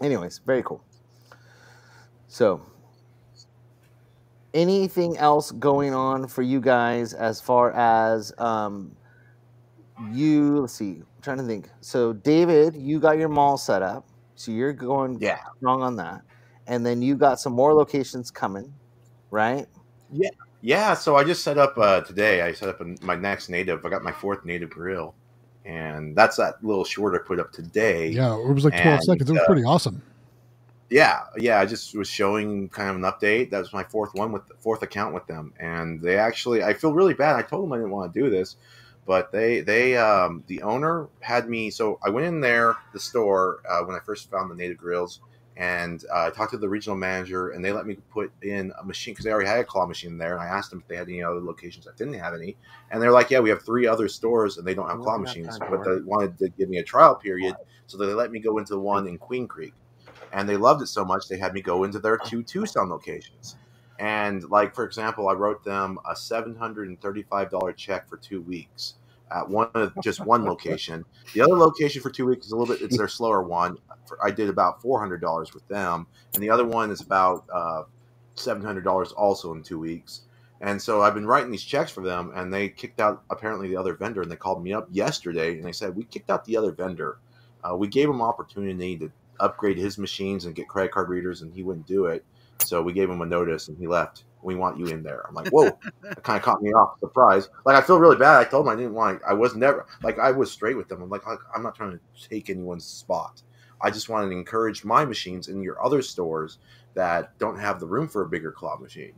anyways, very cool. So, anything else going on for you guys as far as um, you? Let's see. I'm trying to think. So, David, you got your mall set up, so you're going Yeah. strong on that, and then you got some more locations coming, right? Yeah. Yeah. So I just set up uh, today. I set up my next native. I got my fourth native grill, and that's that little short I put up today. Yeah, it was like 12 And, seconds. It was uh, pretty awesome. Yeah, yeah. I just was showing kind of an update. That was my fourth one with fourth account with them, and they actually. I feel really bad. I told them I didn't want to do this, but they they um, the owner had me. So I went in there the store uh, when I first found the native grills, and uh, I talked to the regional manager, and they let me put in a machine because they already had a claw machine there. And I asked them if they had any other locations that didn't have any, and they're like, "Yeah, we have three other stores, and they don't have claw machines, but they wanted to give me a trial period, so they let me go into the one in Queen Creek." and they loved it so much they had me go into their two Tucson locations. And like for example, I wrote them a seven hundred and thirty-five dollar check for two weeks at one of just one location. The other location for two weeks is a little bit it's their slower one. For, I did about four hundred dollars with them, and the other one is about uh, seven hundred dollars also in two weeks. And so I've been writing these checks for them, and they kicked out apparently the other vendor, and they called me up yesterday, and they said we kicked out the other vendor. Uh, we gave him opportunity to upgrade his machines and get credit card readers, and he wouldn't do it. So we gave him a notice, and he left. We want you in there. I'm like, whoa, that kind of caught me off surprise. Like I feel really bad. I told him I didn't want. I was never like I was straight with them. I'm like, I'm not trying to take anyone's spot. I just wanted to encourage my machines in your other stores that don't have the room for a bigger claw machine.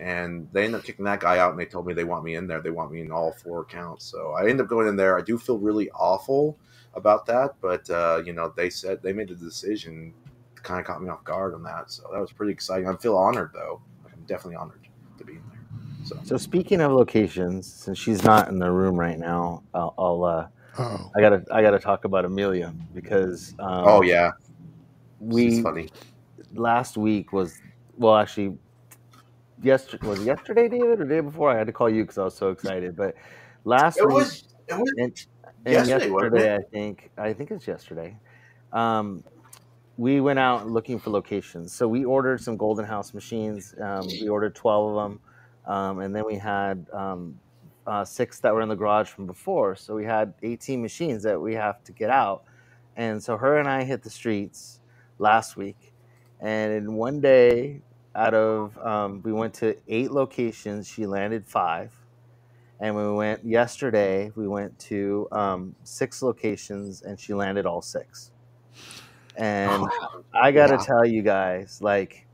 And they end up kicking that guy out, and they told me they want me in there. They want me in all four accounts. So I end up going in there. I do feel really awful about that, but uh, you know, they said they made the decision. Kind of caught me off guard on that, so that was pretty exciting. I feel honored though. I'm definitely honored to be in there. So So, speaking of locations, since she's not in the room right now, I'll, I'll uh, Oh, I gotta I gotta talk about Emelia because um, oh yeah, we it's funny. last week was well actually yesterday was it yesterday David or the day before I had to call you because I was so excited but last It week was it was and, and yesterday, wasn't yesterday it? I think I think it's yesterday um, we went out looking for locations. So we ordered some Golden House machines. Um, we ordered 12 of them um, and then we had um, uh, six that were in the garage from before. So we had 18 machines that we have to get out. And so her and I hit the streets last week. And in one day out of um, we went to eight locations she landed five. And we went yesterday we went to um, six locations and she landed all six and i gotta Yeah. tell you guys like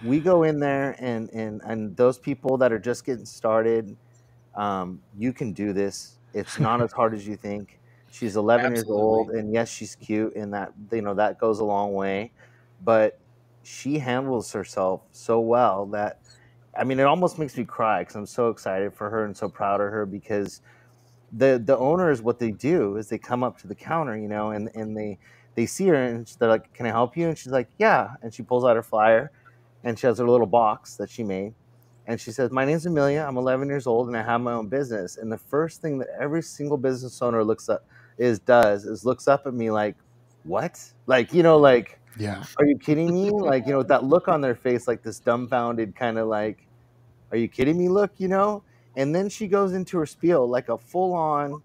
we go in there and and and those people that are just getting started um, you can do this. It's not as hard as you think. She's 11 years old and yes she's cute and that you know that goes a long way but she handles herself so well that I mean, it almost makes me cry because I'm so excited for her and so proud of her because the the owners what they do is they come up to the counter, you know, and and they they see her and they're like, "Can I help you?" And she's like, "Yeah," and she pulls out her flyer, and she has her little box that she made, and she says, "My name's Emelia. I'm 11 years old and I have my own business." And the first thing that every single business owner looks up is does is looks up at me like, "What?" Like you know, like yeah. are you kidding me? Like, you know, with that look on their face, like this dumbfounded kind of like, are you kidding me look, you know? And then she goes into her spiel like a full on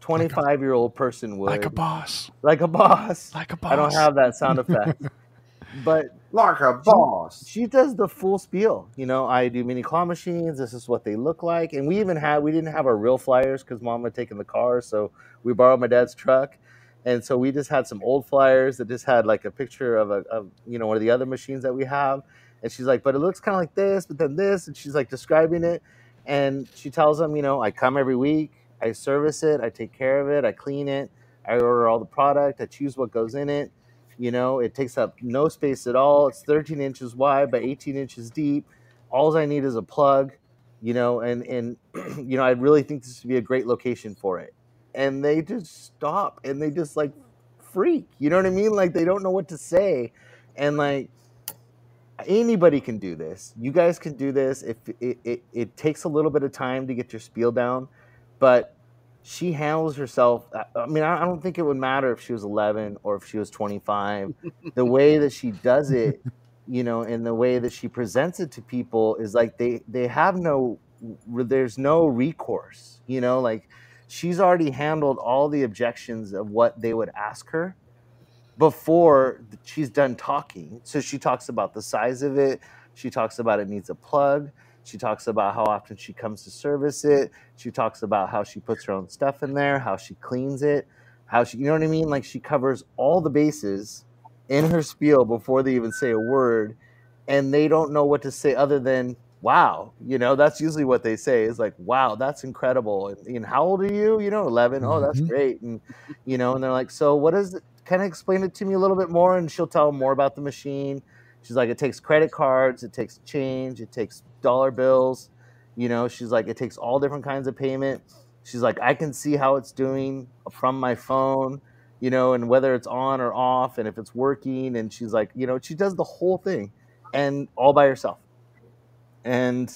25 year old person would. Like a boss. Like a boss. Like a boss. I don't have that sound effect. but Like a boss. she does the full spiel. You know, I do mini claw machines. This is what they look like. And we even had, we didn't have our real flyers because mom had taken the car. So we borrowed my dad's truck. And so we just had some old flyers that just had like a picture of a, of, you know, one of the other machines that we have. And she's like, but it looks kind of like this, but then this. And she's like describing it. And she tells them, you know, I come every week, I service it, I take care of it, I clean it, I order all the product, I choose what goes in it. You know, it takes up no space at all. It's 13 inches wide by 18 inches deep. All I need is a plug, you know, and and you know, I really think this would be a great location for it. And they just stop and they just like freak. You know what I mean? Like they don't know what to say. And like anybody can do this. You guys can do this. If it, it, it takes a little bit of time to get your spiel down, but she handles herself. I mean, I don't think it would matter if she was 11 or if she was 25. the way that she does it, you know, and the way that she presents it to people is like they they have no there's no recourse, you know, like she's already handled all the objections of what they would ask her before she's done talking. So she talks about the size of it, she talks about it needs a plug, she talks about how often she comes to service it. She talks about how she puts her own stuff in there, how she cleans it, how she, you know what I mean? Like she covers all the bases in her spiel before they even say a word. And they don't know what to say other than, wow. You know, that's usually what they say is like, wow, that's incredible. And, and how old are you? You know, 11. Oh, that's Mhm. great. And, you know, and they're like, so what is it? Kind of explain it to me a little bit more. And she'll tell them more about the machine. She's like, it takes credit cards, it takes change, it takes dollar bills. You know, she's like, it takes all different kinds of payment. She's like, I can see how it's doing from my phone, you know, and whether it's on or off and if it's working. And she's like, you know, she does the whole thing and all by herself. And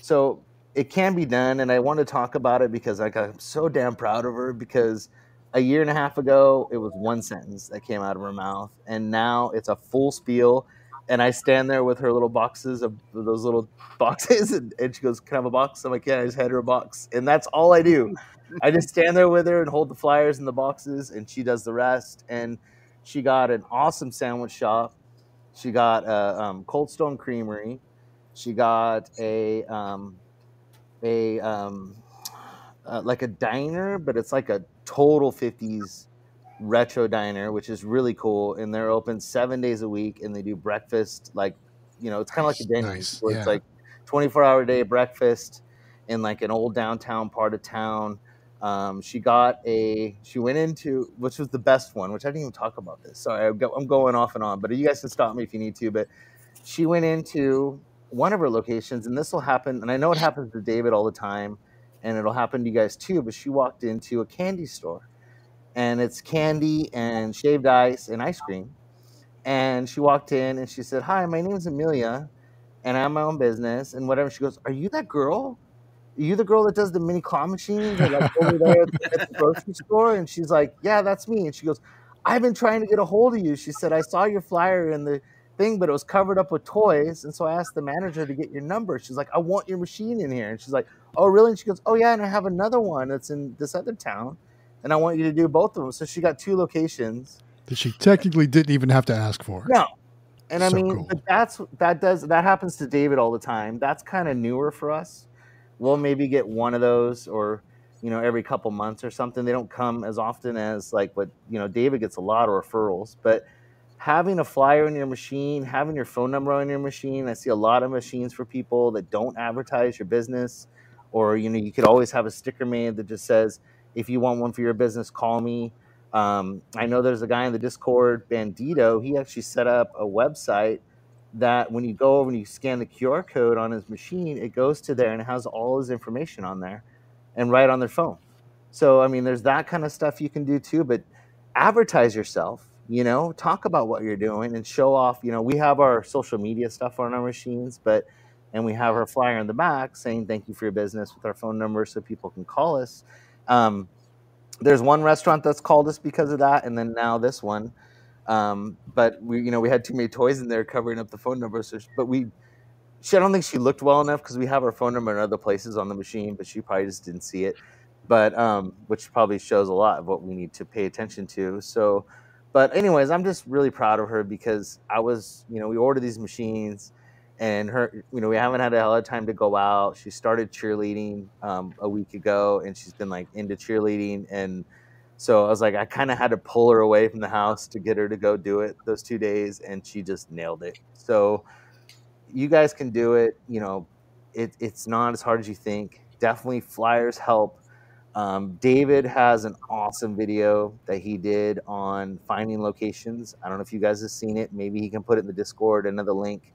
so it can be done. And I want to talk about it because like, I'm so damn proud of her because a year and a half ago, it was one sentence that came out of her mouth. And now it's a full spiel and I stand there with her little boxes of those little boxes, and, and she goes, "Can I have a box?" I'm like, "Yeah." I just had her a box, and that's all I do. I just stand there with her and hold the flyers and the boxes, and she does the rest. And she got an awesome sandwich shop. She got a um, Cold Stone Creamery. She got a um, a um, uh, like a diner, but it's like a total '50s retro diner, which is really cool. And they're open seven days a week, and they do breakfast. Like, you know, it's kind of like a Denny's, Nice, where yeah. it's like 24 hour day breakfast in like an old downtown part of town. Um, she got a. She went into which was the best one, which I didn't even talk about this. Sorry, I'm going off and on, but you guys can stop me if you need to. But she went into one of her locations, and this will happen. And I know it happens to David all the time, and it'll happen to you guys too. But she walked into a candy store and it's candy and shaved ice and ice cream. And she walked in and she said, Hi, my name is Emelia and I have my own business and whatever. She goes, Are you that girl? Are you the girl that does the mini claw machines like over there at the, at the grocery store? And she's like, Yeah, that's me. And she goes, I've been trying to get a hold of you. She said, I saw your flyer in the thing, but it was covered up with toys. And so I asked the manager to get your number. She's like, I want your machine in here. And she's like, Oh, really? And she goes, Oh, yeah. And I have another one that's in this other town and I want you to do both of them. So she got two locations. That she technically didn't even have to ask for. No, and I mean, cool. but that's that does that happens to David all the time. That's kind of newer for us. We'll maybe get one of those, or you know, every couple months or something. They don't come as often as like what you know. David gets a lot of referrals, but having a flyer in your machine, having your phone number on your machine. I see a lot of machines for people that don't advertise your business, or you know, you could always have a sticker made that just says, "If you want one for your business, call me." Um, I know there's a guy in the Discord, Bandito. He actually set up a website that when you go over and you scan the QR code on his machine, it goes to there and has all his information on there and right on their phone. So, I mean, there's that kind of stuff you can do too, but advertise yourself, you know, talk about what you're doing and show off. You know, we have our social media stuff on our machines, but and we have our flyer in the back saying thank you for your business with our phone number so people can call us. Um, there's one restaurant that's called us because of that, and then now this one. Um, but we, you know, we had too many toys in there covering up the phone numbers. So, but we, she, I don't think she looked well enough because we have our phone number in other places on the machine, but she probably just didn't see it. But um, which probably shows a lot of what we need to pay attention to. So, but anyways, I'm just really proud of her because I was, you know, we ordered these machines, and her, you know, we haven't had a lot of time to go out. She started cheerleading um, a week ago, and she's been like into cheerleading and so I was like, I kind of had to pull her away from the house to get her to go do it those two days, and she just nailed it. So you guys can do it. You know, it, it's not as hard as you think. Definitely flyers help. Um, David has an awesome video that he did on finding locations. I don't know if you guys have seen it. Maybe he can put it in the Discord, another link.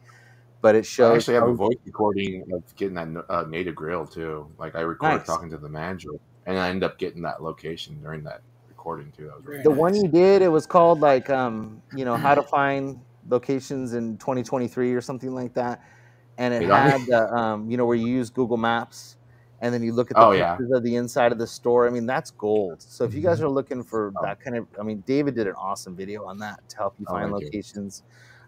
But it shows. I actually have a voice recording of getting that uh, native grill too. Like I recorded Nice. talking to the manager, and I end up getting that location during that recording too. That was really the nice. one you did it was called like um you know how to find locations in 2023 or something like that and it had the um you know where you use google maps and then you look at the Oh, yeah. pictures of the inside of the store. I mean, that's gold. So if you guys are looking for Oh. that kind of, I mean, David did an awesome video on that to help you Oh, find thank you.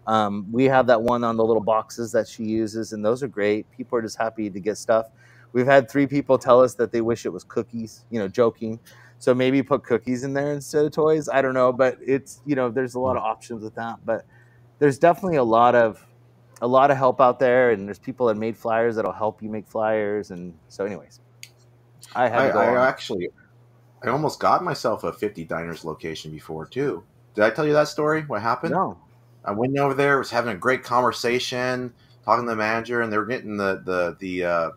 Um, we have that one on the little boxes that she uses, and those are great. People are just happy to get stuff. We've had three people tell us that they wish it was cookies, you know, joking. So maybe put cookies in there instead of toys. I don't know, but it's you know, there's a lot of options with that. But there's definitely a lot of a lot of help out there, and there's people that made flyers that'll help you make flyers. And so, anyways, I had I, I actually, I almost got myself a 50 diners location before too. Did I tell you that story? What happened? no. I went over there, was having a great conversation, talking to the manager, and they were getting the the the. Uh,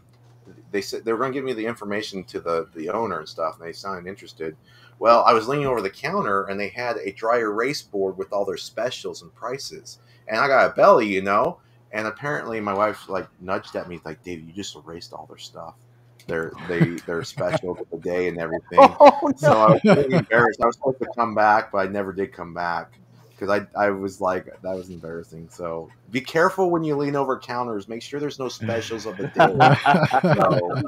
they said they were going to give me the information to the the owner and stuff, and they sounded interested. Well, I was leaning over the counter, and they had a dry erase board with all their specials and prices, and I got a belly, you know. And apparently, my wife like nudged at me, like, "Dave, you just erased all their stuff. They're they they're special for the day and everything." Oh, no. So I was really embarrassed. I was supposed to come back, but I never did come back because I, I was like that was embarrassing. So be careful when you lean over counters. Make sure there's no specials of the day. So,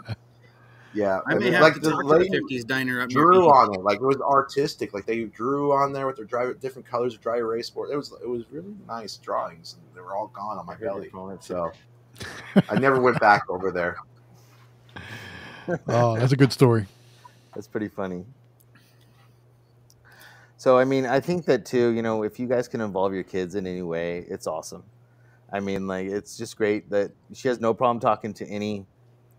yeah, I may have like to the talk to the 50s diner up near drew me. on it, like it was artistic. Like they drew on there with their dry different colors of dry erase board. It was it was really nice drawings, and they were all gone on my belly. So I never went back over there. oh, that's a good story. That's pretty funny. So I mean, I think that too. You know, if you guys can involve your kids in any way, it's awesome. I mean, like it's just great that she has no problem talking to any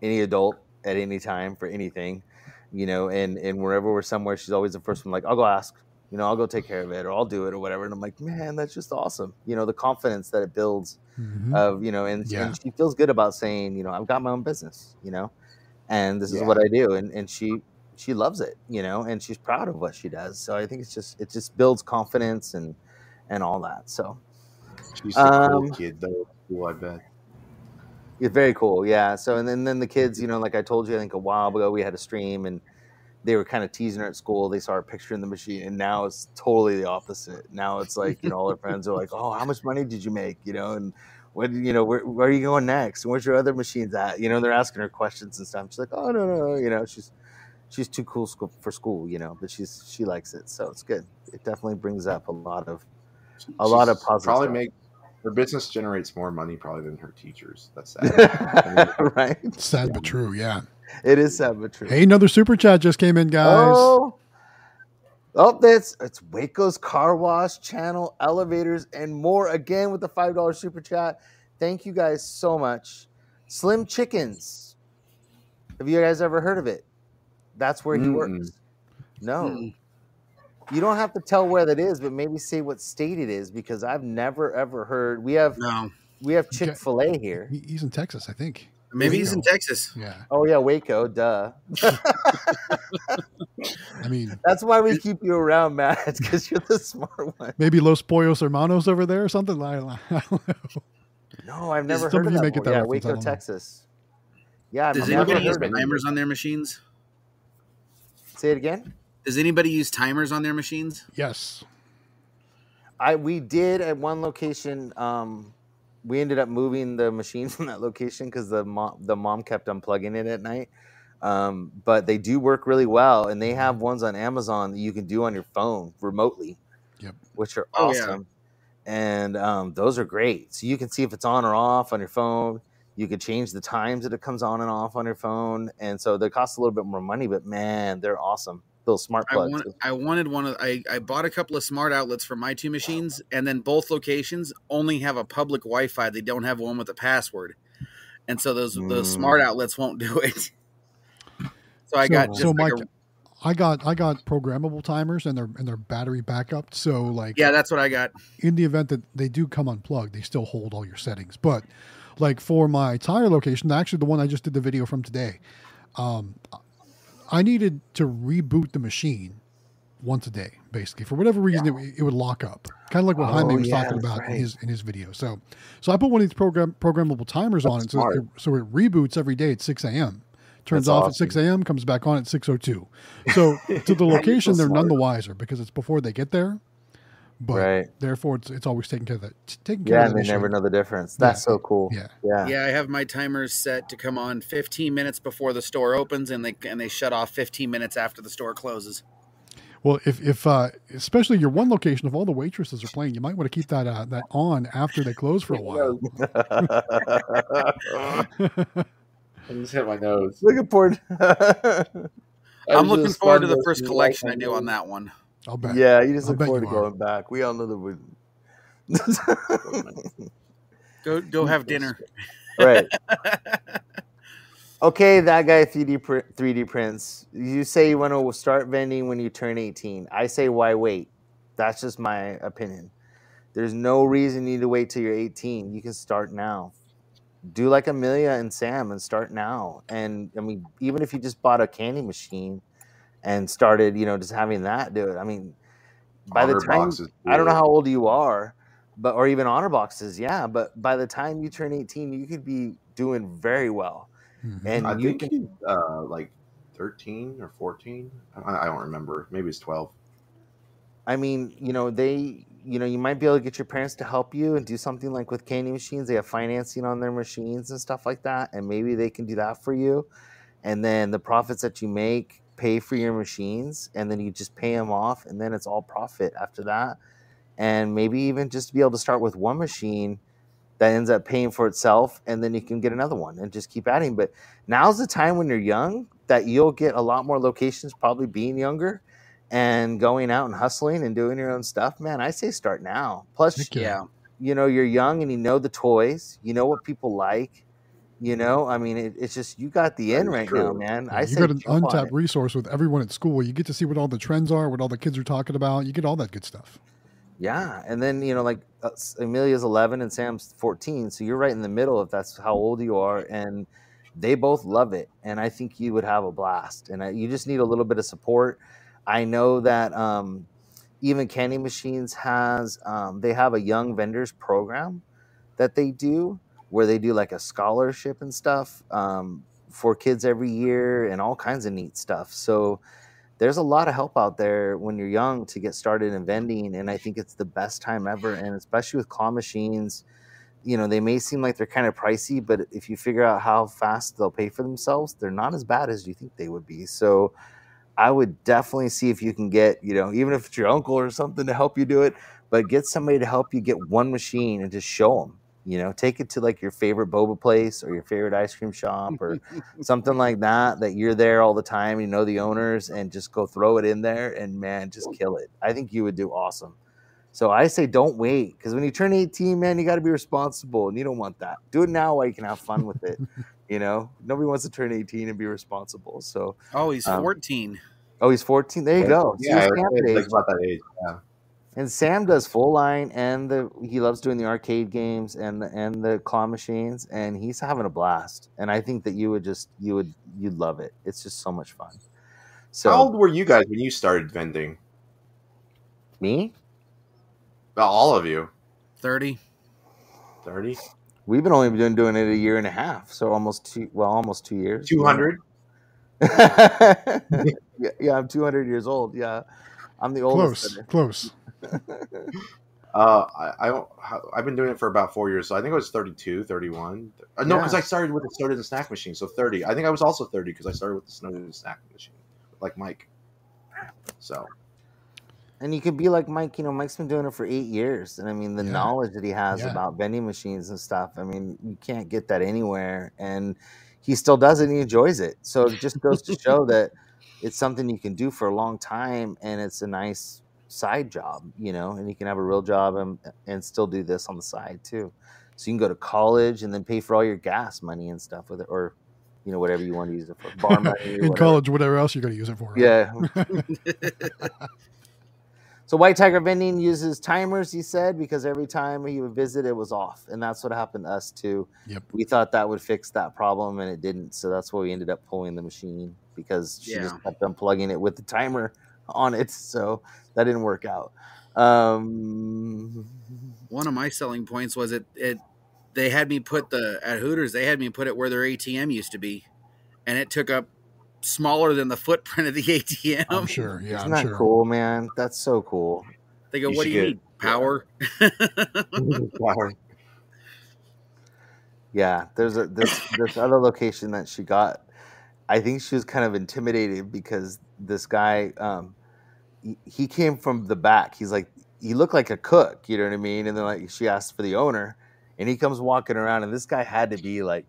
any adult at any time for anything. You know, and and wherever we're somewhere, she's always the first one. Like, I'll go ask. You know, I'll go take care of it, or I'll do it, or whatever. And I'm like, man, that's just awesome. You know, the confidence that it builds Mhm. of you know, and, Yeah. and she feels good about saying, you know, I've got my own business. You know, and this is what I do, and and she she loves it, you know, and she's proud of what she does. So I think it's just it just builds confidence and and all that. So She's a cool Um, kid, though. Cool, I bet. it's very cool, yeah. So and then then the kids, you know, like I told you, I think a while ago we had a stream and they were kind of teasing her at school. They saw her picture in the machine, and now it's totally the opposite. Now it's like you know all her friends are like, "Oh, how much money did you make?" You know, and what you know, where, where are you going next? Where's your other machines at? You know, they're asking her questions and stuff. She's like, "Oh no, no," you know, she's she's too cool school for school, you know, but she's she likes it, so it's good. It definitely brings up a lot of a lot of positive Probably stuff. make her business generates more money probably than her teachers. That's sad. right? Sad but true. Yeah. It is sad but true. Hey, another super chat just came in, guys. Oh, oh, that's it's Waco's Car Wash channel, elevators, and more. Again with the five dollar super chat. Thank you guys so much. Slim Chickens. Have you guys ever heard of it? That's where he Mm-mm. works. No, Mm. you don't have to tell where that is, but maybe say what state it is because I've never ever heard. We have No, we have Chick Fil A here. He's in Texas, I think. maybe he's in Texas. Yeah. Oh yeah, Waco. Duh. I mean, That's why we keep you around, Matt, because you're the smart one. maybe Los Pollos Hermanos over there or something. I don't I don't know. No, I've Does never heard of that. make it that Yeah, Waco. Texas. Yeah, I've Does anybody use heard of it. timers on their machines? Say it again. Does anybody use timers on their machines? Yes. I we did at one location. Um, we ended up moving the machine from that location because the mom the mom kept unplugging it at night. Um, but they do work really well, and they have ones on Amazon that you can do on your phone remotely, Yep. which are Oh, yeah. awesome. And um, those are great. So you can see if it's on or off on your phone. You could change the times that it comes on and off on your phone, and so they cost a little bit more money, but man, they're awesome. Those smart I plugs. want, I wanted one of I, I bought a couple of smart outlets for my two machines, and then both locations only have a public Wi-Fi. They don't have one with a password, and so those those Mm. smart outlets won't do it. So I So- got just so like Mike, a- I got I got programmable timers and they're and they're battery backup. So like yeah, that's what I got. in the event that they do come unplugged, they still hold all your settings. But like for my tire location, actually the one I just did the video from today, um, I needed to reboot the machine once a day, basically for whatever reason it, it would lock up. Kind of like what Oh, Jaime was yeah, talking that's about in his in his video. So, so I put one of these program programmable timers on it, so it, so it reboots every day at six a.m. Turns That's off awesome. at six a.m. Comes back on at six o two. So to the location, they're none the wiser because it's before they get there. But right. therefore it's it's always taking care of that. Taking care Yeah, of and the they never know the difference. That's Yeah. so cool. Yeah. Yeah. Yeah, I have my timers set to come on 15 minutes before the store opens, and they and they shut off 15 minutes after the store closes. Well, if if uh, especially your one location, if all the waitresses are playing, you might want to keep that uh, that on after they close for a while. I just hit my nose. Looking forward. I'm looking forward to the first collection I do on that one. I'll bet. Yeah, you just I'll look forward to going back. We all know that we. Go go have dinner. right. Okay, that guy 3D pr- 3D prints. You say you want to start vending when you turn 18. I say why wait? That's just my opinion. There's no reason you need to wait till you're 18. You can start now. Do like Emelia and Sam and start now. And I mean, even if you just bought a candy machine and started, you know, just having that do it. I mean, by the time boxes, I don't know how old you are, but or even honor boxes, yeah. But by the time you turn 18, you could be doing very well. Mhm. And I you think can uh, like thirteen or fourteen. I, I don't remember. Maybe it's twelve. I mean, you know, they, you know, you might be able to get your parents to help you and do something like with candy machines. They have financing on their machines and stuff like that, and maybe they can do that for you. And then the profits that you make pay for your machines, and then you just pay them off, and then it's all profit after that. And maybe even just be able to start with one machine that ends up paying for itself, and then you can get another one and just keep adding. But now's the time when you're young that you'll get a lot more locations, probably being younger and going out and hustling and doing your own stuff, man, I say start now. Plus, yeah. You know, you're young and you know the toys, you know what people like. You know, I mean, it, it's just you got the That in is right now, man. Yeah, I you say got an untapped resource with everyone at school. You get to see what all the trends are, what all the kids are talking about. You get all that good stuff. Yeah, and then you know, like uh, S- Emelia's 11 and Sam's 14, so you're right in the middle if that's how old you are, and they both love it, and I think you would have a blast. And I, you just need a little bit of support. I know that um, even Candy Machines has um, they have a young vendors program that they do where they do like a scholarship and stuff um, for kids every year and all kinds of neat stuff. So there's a lot of help out there when you're young to get started in vending and i think it's the best time ever and especially with claw machines you know they may seem like they're kind of pricey but if you figure out how fast they'll pay for themselves they're not as bad as you think they would be so i would definitely see if you can get you know even if it's your uncle or something to help you do it but get somebody to help you get one machine and just show them you know take it to like your favorite boba place or your favorite ice cream shop or something like that that you're there all the time you know the owners and just go throw it in there and man just kill it i think you would do awesome so i say don't wait because when you turn 18 man you got to be responsible and you don't want that do it now while you can have fun with it you know nobody wants to turn 18 and be responsible so Oh, he's Um, 14. oh he's 14 there you go Yeah, Sam's it's age. like about that age. Yeah. And Sam does full line, and the he loves doing the arcade games and the and the claw machines, and he's having a blast. And I think that you would just you would you'd love it. It's just so much fun. So How old were you guys when you started vending? me, Well, all of you. 30. Thirty. we've been only been doing it a year and a half, so almost two well almost two years. Two hundred. yeah, yeah, I'm 200 years old. Yeah, I'm the oldest. Close, close. Uh, I, I don't. I've been doing it for about four years, so I think I was 32, 31. Uh, no, Yeah. because I started with the soda and snack machine, so thirty. I think I was also thirty because I started with the soda and snack machine, like Mike. So And you could be like Mike. You know, Mike's been doing it for eight years, and I mean, the Yeah. knowledge that he has Yeah. about vending machines and stuff. I mean, you can't get that anywhere, and he still does it. and He enjoys it. So it just goes to show that it's something you can do for a long time, and it's a nice side job. You know, and you can have a real job and and still do this on the side too. So you can go to college and then pay for all your gas money and stuff with it, or you know, whatever you want to use it for, bar money. In whatever. college, whatever else you're going to use it for. right? Yeah. So White Tiger Vending uses timers, he said, because every time he would visit, it was off, and that's what happened to us too. Yep. We thought that would fix that problem, and it didn't. So that's why we ended up pulling the machine because she just kept unplugging it with the timer on it. So that didn't work out. Um, One of my selling points was it it they had me put the at Hooters, they had me put it where their ATM used to be. And it took up smaller than the footprint of the ATM. I'm sure. Yeah, isn't I'm that sure. cool, man? That's so cool. They go, You What do you get- need? power. Power. Yeah, there's a this this other location that she got. I think she was kind of intimidated because this guy, um, he, came from the back. He's like, he looked like a cook, you know what I mean? And then like she asked for the owner, and he comes walking around, and this guy had to be like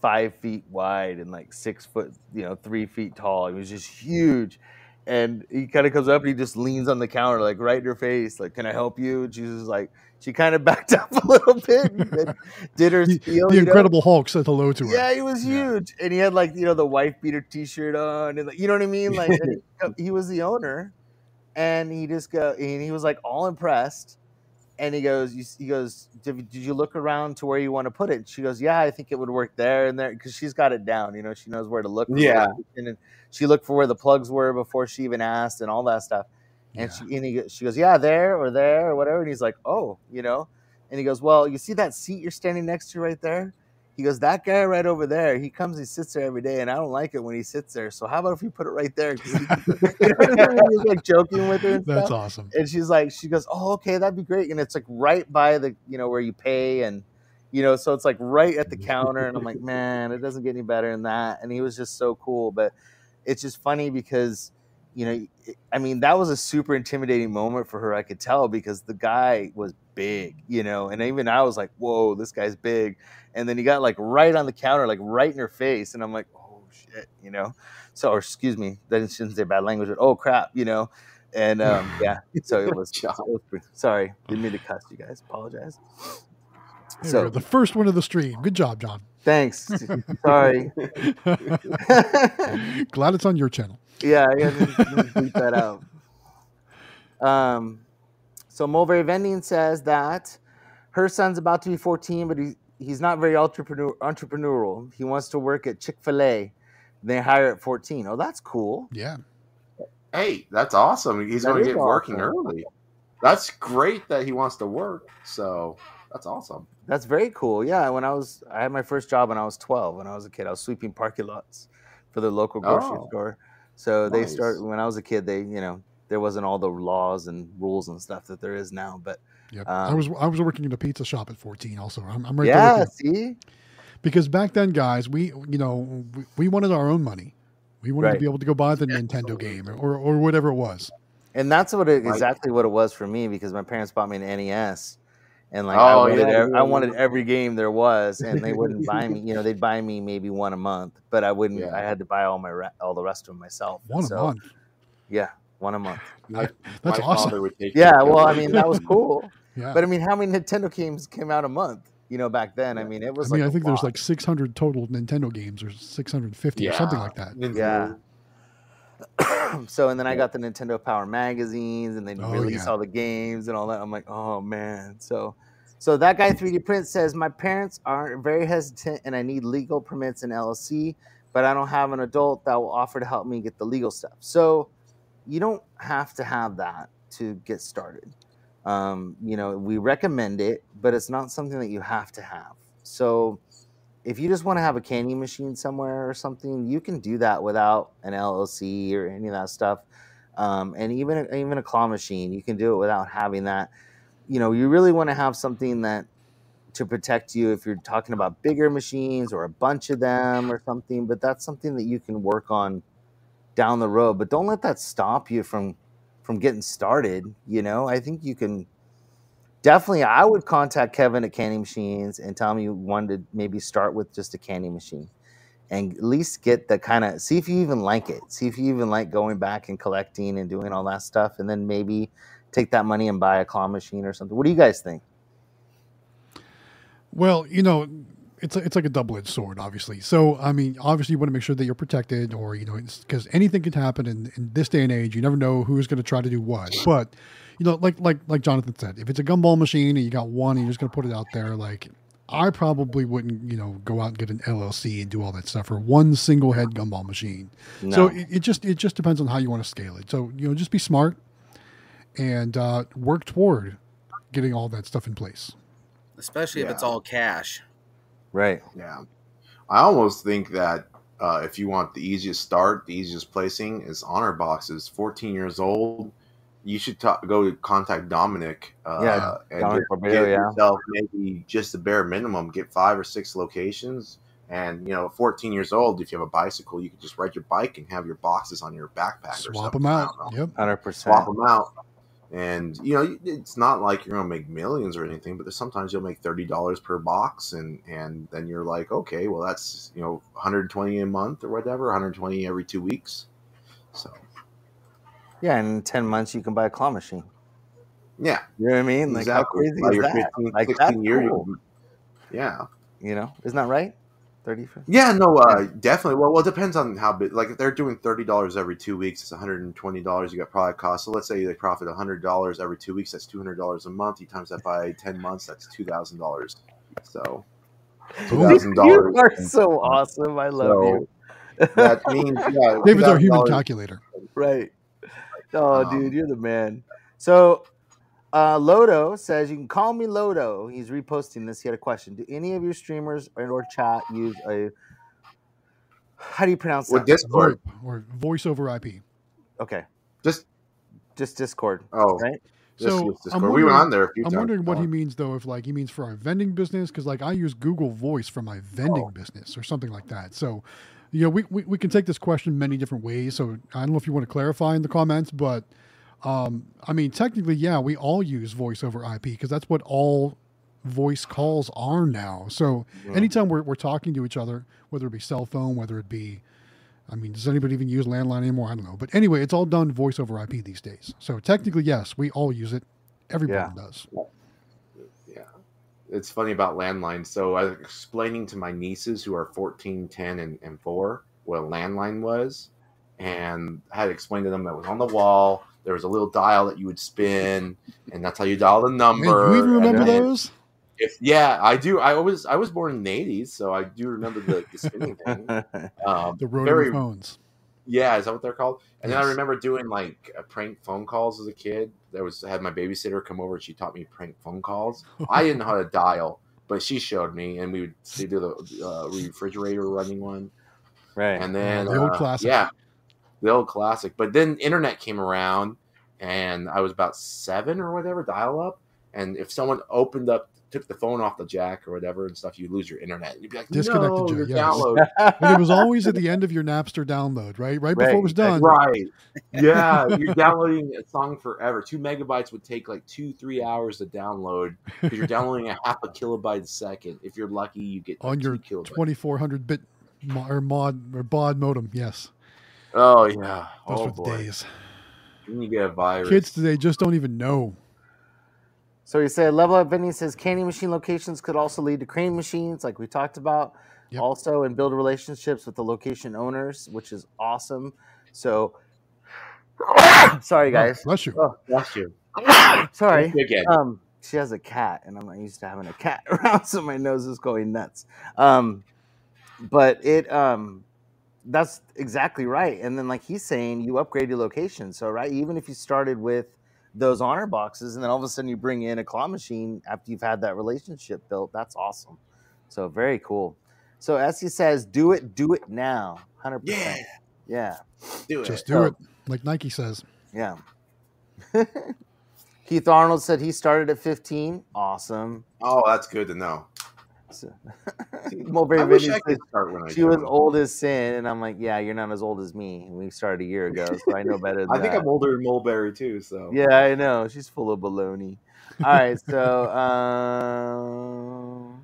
five feet wide and like six foot, you know, three feet tall. He was just huge. And he kind of comes up and he just leans on the counter, like right in her face, like, "Can I help you?" And she's just like, she kind of backed up a little bit, and did her The, spiel. the you know? Incredible Hulk said hello to her. Yeah, he was Yeah. huge, and he had like you know the wife beater T-shirt on, and like, you know what I mean. Like he, was the owner, and he just go, and he was like all impressed, and he goes, you, he goes, did, did you look around to where you want to put it? She goes, yeah, I think it would work there and there because she's got it down. You know, she knows where to look. Yeah. and she looked for where the plugs were before she even asked, and all that stuff. And Yeah. she and he, she goes, yeah, there or there or whatever. And he's like, oh, you know. And he goes, well, you see that seat you're standing next to right there? He goes, that guy right over there. He comes, he sits there every day, and I don't like it when he sits there. So how about if we put it right there? he, you know what I mean? He was like joking with her and That's stuff. awesome. And she's like, she goes, oh, okay, that'd be great. And it's like right by the, you know, where you pay, and you know, so it's like right at the counter. And I'm like, man, it doesn't get any better than that. And he was just so cool, but it's just funny because you know i mean that was a super intimidating moment for her i could tell because the guy was big you know and even i was like whoa this guy's big. And then he got like right on the counter like right in her face and i'm like oh shit you know? So or excuse me that shouldn't say bad language but oh crap you know? And um yeah so it was, it was pretty- sorry didn't mean to cuss you guys apologize. There so the first one of the stream. Good job, John. Thanks sorry Glad it's on your channel. Yeah, I gotta bleep that out. Um, so Mulberry Vending says that her son's about to be 14, but he, he's not very entrepreneur, entrepreneurial. He wants to work at Chick Fil A. They hire at 14. Oh, that's cool. Yeah. Hey, that's awesome. He's That going to is get working early. That's great that he wants to work. So that's awesome. That's very cool. Yeah, when I was, I had my first job when I was 12. When I was a kid, I was sweeping parking lots for the local grocery Oh. store. So they start when I was a kid. They, you know, there wasn't all the laws and rules and stuff that there is now. But Yep. I Um, was I was working in a pizza shop at 14 also. I'm, I'm right there yeah, with see, Because back then, guys, we you know we, we wanted our own money. We wanted to be able to go buy the Nintendo game or, or whatever it was. And that's what it, Right. exactly what it was for me because my parents bought me an NES, and like I Oh, wanted, yeah, ev- you I wanted every game there was, and they wouldn't buy me. You know, they'd buy me maybe one a month, but I wouldn't. Yeah. I had to buy all my all the rest of them myself. One a month. Yeah, one a month. My- That's my awesome. would take Yeah, well, I mean that was cool, Yeah. but I mean, how many Nintendo games came out a month? You know, back then, I mean, it was. I mean, like I a think there's lot. like 600 total Nintendo games or 650 or something like that. Yeah. Mm-hmm. so and then I got the Nintendo Power magazines and they Oh, release yeah. all the games and all that. I'm like, oh man. So so that guy 3D print says my parents are very hesitant and I need legal permits and LLC, but I don't have an adult that will offer to help me get the legal stuff. So you don't have to have that to get started. Um, you know, we recommend it, but it's not something that you have to have. So if you just want to have a candy machine somewhere or something, you can do that without an LLC or any of that stuff. Um, and even even a claw machine, you can do it without having that. You know, you really want to have something that to protect you if you're talking about bigger machines or a bunch of them or something. But that's something that you can work on down the road. But don't let that stop you from from getting started. You know, I think you can definitely i would contact kevin at candy machines and tell him you wanted to maybe start with just a candy machine and at least get the kind of see if you even like it see if you even like going back and collecting and doing all that stuff and then maybe take that money and buy a claw machine or something what do you guys think Well, you know, it's a, it's like a double edged sword, obviously. So, I mean, obviously, you want to make sure that you're protected, or you know, because anything can happen in, in this day and age. You never know who's going to try to do what. But you know, like like like Jonathan said, if it's a gumball machine and you got one, and you're just going to put it out there, like I probably wouldn't, you know, go out and get an LLC and do all that stuff for one single head gumball machine. So it, it just it just depends on how you want to scale it. So you know, just be smart and uh, work toward getting all that stuff in place. especially if it's all cash. right Yeah. I almost think that uh, if you want the easiest start, the easiest placing is honor boxes. 14 years old, you should talk, go contact Dominic. Uh, Yeah, and Dominic get, Barbero, get yeah. yourself maybe just the bare minimum. Get five or six locations, and you know, 14 years old. If you have a bicycle, you can just ride your bike and have your boxes on your backpack. or Swap something. them out. Yep. hundred percent. Swap them out. And you know, it's not like you're gonna make millions or anything, but there's sometimes you'll make thirty dollars per box, and and then you're like, okay, well that's you know 120 a month or whatever, 120 every two weeks. So Yeah, and in ten months you can buy a claw machine. yeah, You know what I mean? Like how crazy By is that? 15, Like 16 that's year, you cool. can- yeah, You know, isn't that right? Thirty. yeah, no, uh, definitely. Well, well, it depends on how big. Like if they're doing thirty dollars every two weeks, it's one hundred and twenty dollars. You got product cost. So let's say they profit hundred dollars every two weeks. That's two hundred dollars a month. You times that by ten months. That's two thousand dollars. So two Boom. thousand You dollars. are so awesome. I love you. that means yeah, David's our human calculator. Right. Oh, Um, dude, you're the man. So, uh, Lodo says you can call me Lodo. He's reposting this. He had a question. Do any of your streamers and or chat use a? How do you pronounce with that? Discord. VoIP or voice over IP. Okay, Just just Discord, oh, right? So, I'm Discord. We went wondering- on there a few I'm times. wondering what he means though. If like he means for our vending business, because like I use Google Voice for my vending Oh. business or something like that. So, you know, we, we we can take this question many different ways. So I don't know if you want to clarify in the comments, but um, I mean, technically, yeah, we all use voice over IP because that's what all voice calls are now. So anytime we're, we're talking to each other, whether it be cell phone, whether it be, I mean, does anybody even use landline anymore? I don't know. But anyway, it's all done voice over IP these days. So technically, yes, we all use it. Everybody Yeah. does. It's funny about landlines. So I was explaining to my nieces who are 14, 10, and, and 4 what a landline was. And I had explained to them that it was on the wall. There was a little dial that you would spin, and that's how you dial the Man, number. you even remember then those? If yeah, I do. I was I was born in the '80s, so I do remember the, the spinning thing. Um, The rotary very phones. yeah, is that what they're called? And then I remember doing like uh, prank phone calls as a kid. There was I had my babysitter come over and she taught me prank phone calls. I didn't know how to dial, but she showed me, and we would see do the uh, refrigerator running one, right. and then the old uh, classic. Yeah, the old classic. But then internet came around, and I was about seven or whatever, dial up. And if someone opened up, took the phone off the jack or whatever and stuff, you'd lose your internet. You'd be like, Disconnected no, jack, your yes. download. and it was always at the end of your Napster download, right? Right before Right, it was done. Right. Yeah, you're downloading a song forever. Two megabytes would take like two, three hours to download because you're downloading a half a kilobyte a second. If you're lucky, you get On your two 2400 bit mo- or mod or baud modem. Yes. Oh yeah. Those oh were the boy. days. Then you get a virus. Kids today just don't even know. So he said, Level Up Vending says candy machine locations could also lead to crane machines, like we talked about. Yep. Also, and build relationships with the location owners, which is awesome. So, sorry Oh, guys. bless you. Oh, bless you. sorry. Again. Um, she has a cat, and I'm not used to having a cat around, so my nose is going nuts. Um, but it um, that's exactly right. And then, like he's saying, you upgrade your location. So, right, even if you started with those honor boxes, and then all of a sudden you bring in a claw machine after you've had that relationship built, that's awesome. So, very cool. So, as he says, do it, do it now, hundred Yeah, percent. Yeah, do it. Just do So- it. Like Nike says. yeah. Keith Arnold said he started at 15. Awesome. Oh, that's good to know. So, Mulberry I Vinny I said could start when I she was old as sin, and I'm like, yeah, you're not as old as me. We started a year ago, so I know better than I think that. I'm older than Mulberry too. So Yeah, I know. She's full of baloney. All right, so um,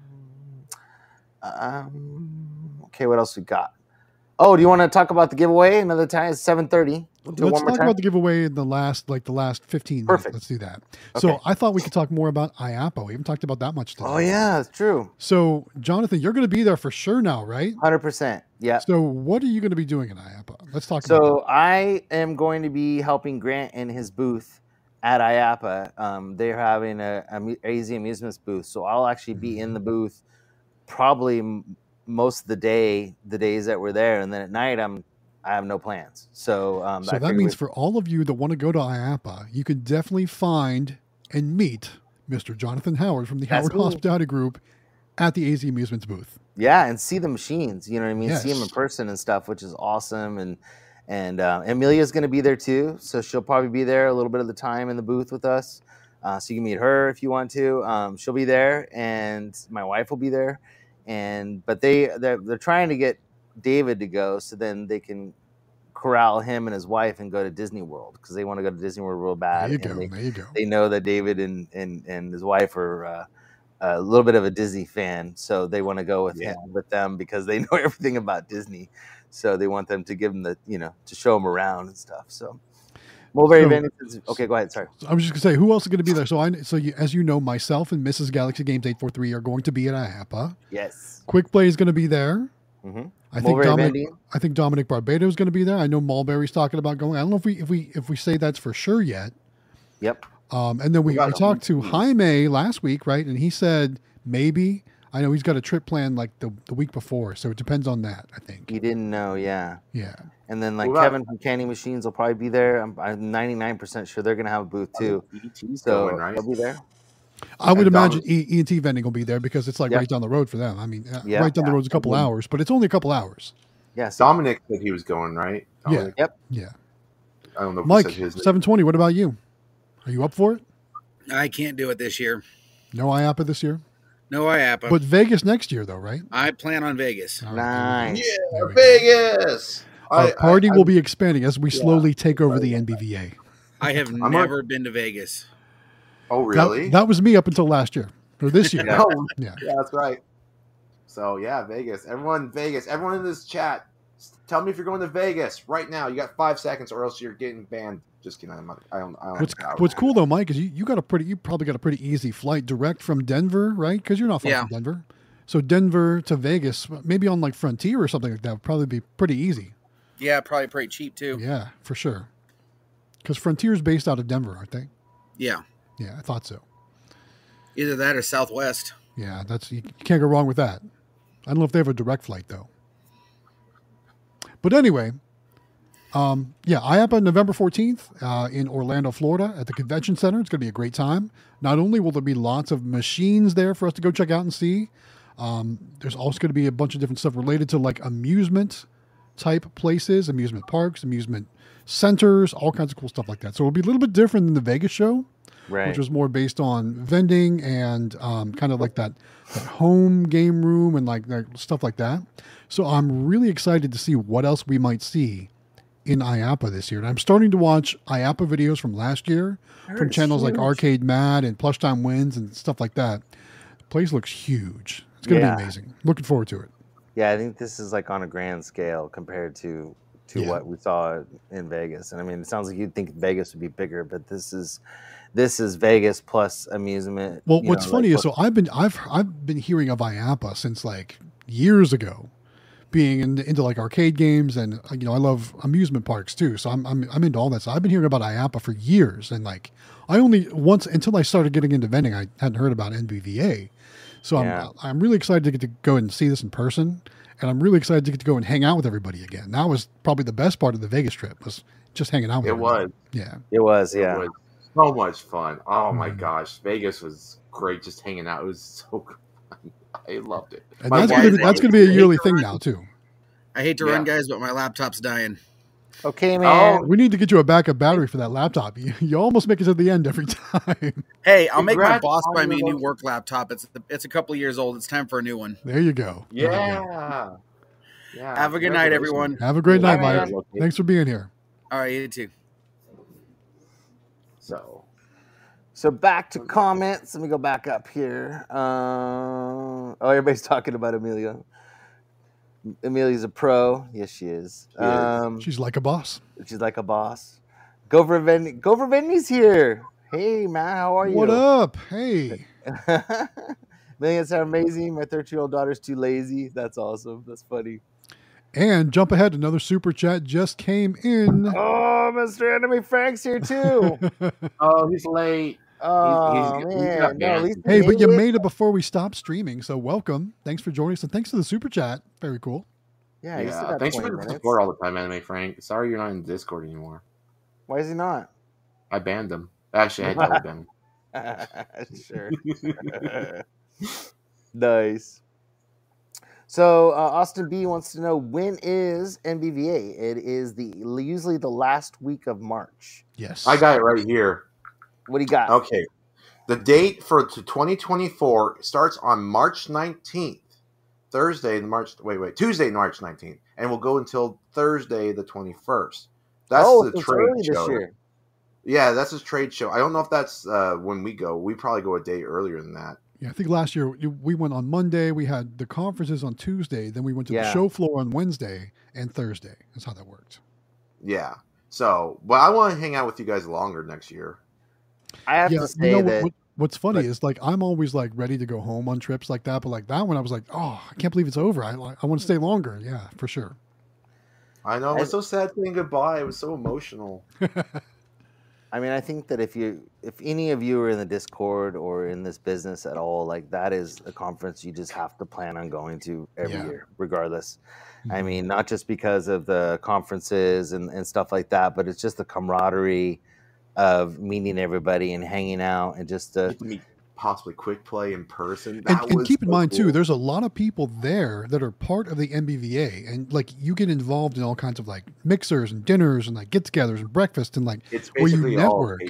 um, okay, what else we got? Oh, do you want to talk about the giveaway another time? It's seven thirty. We'll do it Let's talk time. about the giveaway in the last like the last 15 Perfect. minutes. Let's do that. Okay. So I thought we could talk more about IAAPA. We haven't talked about that much today. oh yeah, it's true. So Jonathan, you're going to be there for sure now, right? Hundred percent. Yeah. So what are you going to be doing in IAAPA? Let's talk about So I am going to be helping Grant in his booth at IAAPA. Um, they're having a, a AZ Amusements booth, so I'll actually be in the booth probably m- most of the day, the days that we're there, and then at night I'm I have no plans. So um, So I that means for all of you that want to go to IAAPA, you can definitely find and meet Mr. Jonathan Howard from the That's Howard me. Hospitality Group at the AZ Amusements booth. yeah, and see the machines. You know what I mean? See them in person and stuff, which is awesome. And and uh, Emelia's going to be there too, so she'll probably be there a little bit of the time in the booth with us. Uh, so you can meet her if you want to. Um, she'll be there, and my wife will be there. And but they they're, they're trying to get David to go, so then they can corral him and his wife and go to Disney World because they want to go to Disney World real bad. There you go. They, There you go. they know that David and and, and his wife are uh, a little bit of a Disney fan, so they want to go with Yeah. him with them because they know everything about Disney. So they want them to give them the you know to show them around and stuff. So Mulberry So- okay. Go ahead. Sorry. I was just gonna say, who else is gonna be there? So I, so you, as you know, myself and Mrs. Galaxy Games eight four three are going to be at IAAPA. Yes. Quick Play is gonna be there. hmm I think Mulberry Dominic. Vending. I think Dominic Barbados is going to be there. I know Mulberry's talking about going. I don't know if we if we if we say that's for sure yet. Yep. Um, and then we, We got we a talked to week. Jaime last week, right? And he said maybe. I know he's got a trip planned like the, the week before, so it depends on that. I think. he didn't know, yeah. Yeah. And then like What about- Kevin from Candy Machines will probably be there. I'm, I'm 99% sure they're gonna have a booth too. ET's So going, right? they'll be there. I would imagine e, E&T vending will be there because it's like Yep. right down the road for them. I mean, uh, Yeah. right down the Yeah. road's a couple hours, but it's only a couple hours. Yeah. Dominic said he was going, right? Yeah. Dominic, Yeah. I don't know if Mike, he said his name. 720, what about you? Are you up for it? I can't do it this year. No IAAPA this year? No IAAPA. But Vegas next year, though, right? I plan on Vegas. All right, there nice. There we go. Vegas. Our I- party I- will be expanding as we Yeah. slowly take over the NBVA. I have I'm never been to Vegas. Oh, really? That, was me up until last year or this year. No, oh, Yeah. yeah, that's right. So yeah, Vegas. Everyone, Vegas. Everyone in this chat, tell me if you're going to Vegas right now. You got five seconds, or else you're getting banned. Just kidding. I'm I don't. I don't What's I What's cool though, Mike, is you, you got a pretty you probably got a pretty easy flight direct from Denver, right? Because you're not far Yeah. from Denver. So Denver to Vegas, maybe on like Frontier or something like that, would probably be pretty easy. Yeah, probably pretty cheap too. Yeah, for sure. Because Frontier's based out of Denver, aren't they? Yeah. Yeah, I thought so. Either that or Southwest. Yeah, that's you can't go wrong with that. I don't know if they have a direct flight though. But anyway, um, yeah, IAAPA November fourteenth uh, in Orlando, Florida, at the convention center. It's going to be a great time. Not only will there be lots of machines there for us to go check out and see, um, there's also going to be a bunch of different stuff related to like amusement type places, amusement parks, amusement centers, all kinds of cool stuff like that. So it'll be a little bit different than the Vegas show Right. which was more based on vending and um, kind of like that, that home game room and like, like stuff like that. So I'm really excited to see what else we might see in IAAPA this year. And I'm starting to watch IAAPA videos from last year from it's channels like. Arcade Mad and Plush Time Wins and stuff like that. The place looks huge. It's going to Yeah. be amazing. Looking forward to it. Yeah, I think this is like on a grand scale compared to to Yeah. what we saw in Vegas. And I mean, it sounds like you'd think Vegas would be bigger, but this is this is Vegas plus amusement. Well, what's know, funny like, is so I've been I've I've been hearing of IAAPA since like years ago, being in, into like arcade games and uh, you know I love amusement parks too. So I'm I'm I'm into all that. So I've been hearing about IAAPA for years, and like I only once until I started getting into vending, I hadn't heard about NBVA. So Yeah. I'm I'm really excited to get to go and see this in person, and I'm really excited to get to go and hang out with everybody again. That was probably the best part of the Vegas trip was just hanging out with. It everybody. was. Yeah. it was, Yeah. It was so much fun. Oh my Mhm. gosh, Vegas was great. Just hanging out. It was so fun. I loved it. And My that's gonna be, that's gonna be a yearly thing now too. I hate to Yeah. run, guys, but my laptop's dying. Okay, man. Oh, We need to get you a backup battery for that laptop. You, you almost make it to the end every time. Hey, I'll make my boss buy me a new work laptop. It's it's a couple years old. It's time for a new one. there you go. There you go. Yeah. Yeah. Have a good night, everyone. Have a great night, man. Mike. Thanks for being here. All right, you too. So So back to comments. Let me go back up here. Uh, oh, everybody's talking about Emelia. Emelia's a pro. Yes, she is. She is. Um, She's like a boss. she's like a boss. Gopher Ven- Gopher Vendy's here. Hey, man, how are you? What up? Hey. Millions are amazing. My 13 year old daughter's too lazy. That's awesome. That's funny. And jump ahead. Another super chat just came in. Oh, Mr. Anime Frank's here too. Oh, he's late. Oh, he's man. got No, at banned. least he hey, but you it. made it before we stopped streaming. So welcome. Thanks for joining us. And thanks for the super chat. Very cool. Yeah, Yeah. got Thanks for 20 the support all the time, Anime Frank. Sorry you're not in Discord anymore. Why is he not? I banned him. Actually, I double banned him. sure. nice. So uh, Austin B wants to know when is NBVA? It is the usually the last week of March. Yes. I got it right here. What do you got? Okay. The date for t- 2024 starts on March 19th, Thursday, March, wait, wait, Tuesday, March 19th, and will go until Thursday, the 21st. That's oh, the it's trade early show. this year. Yeah, that's his trade show. I don't know if that's uh, when we go. We probably go a day earlier than that. Yeah, I think last year we went on Monday. We had the conferences on Tuesday. Then we went to the show floor on Wednesday and Thursday. That's how that worked. Yeah. So, but I want to hang out with you guys longer next year. I have yeah, to say you know that what, what's funny like- is like I'm always like ready to go home on trips like that, but like that one I was like, oh, I can't believe it's over. I I want to stay longer. Yeah, for sure. I know. It was so sad saying goodbye. It was so emotional. I mean, I think that if you, if any of you are in the Discord or in this business at all, like that is a conference you just have to plan on going to every Yeah. year, regardless. I Mhm. mean, not just because of the conferences and, and stuff like that, but it's just the camaraderie of meeting everybody and hanging out and just uh, to meet possibly quick play in person. and, That and was keep in so mind too, there's a lot of people there that are part of the NBVA, and like you get involved in all kinds of like mixers and dinners and like get-togethers and breakfast and like it's where you network.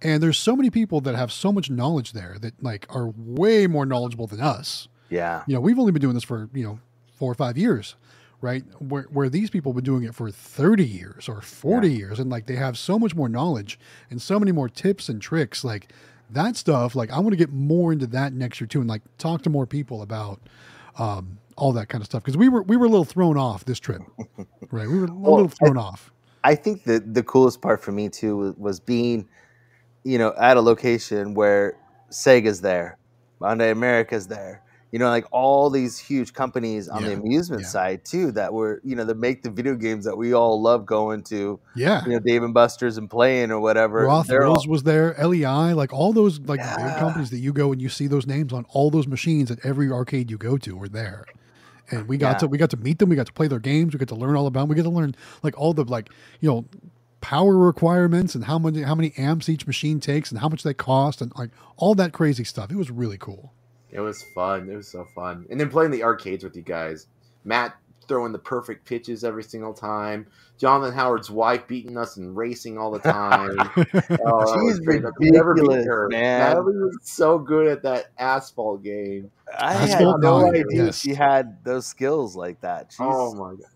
and there's so many people that have so much knowledge there that like are way more knowledgeable than us. yeah, You know, we've only been doing this for you know four or five years, right? Where where these people have been doing it for thirty years or forty years, and like they have so much more knowledge and so many more tips and tricks, like that stuff. Like I want to get more into that next year too, and like talk to more people about um, all that kind of stuff because we were we were a little thrown off this trip, right? We were a Well, little thrown off. I think that the coolest part for me too was, was being, you know, at a location where Sega's there, Bandai America's there. You know, like all these huge companies on the amusement yeah. side too that were, you know, that make the video games that we all love going to, Yeah. you know, Dave and Buster's and playing or whatever. Raw Thrills was there, LEI, like all those like big Yeah. companies that you go and you see those names on all those machines at every arcade you go to were there. And we got Yeah. to we got to meet them, we got to play their games, we got to learn all about them. We get to learn like all the like, you know, power requirements and how many how many amps each machine takes and how much they cost and like all that crazy stuff. It was really cool. It was fun. It was so fun. And then playing the arcades with you guys. Matt throwing the perfect pitches every single time. Jonathan Howard's wife beating us and racing all the time. Oh, that was She's great. We never beat ridiculous, man. Natalie was so good at that asphalt game. I had no idea yes. she had those skills like that. She's, Oh my god.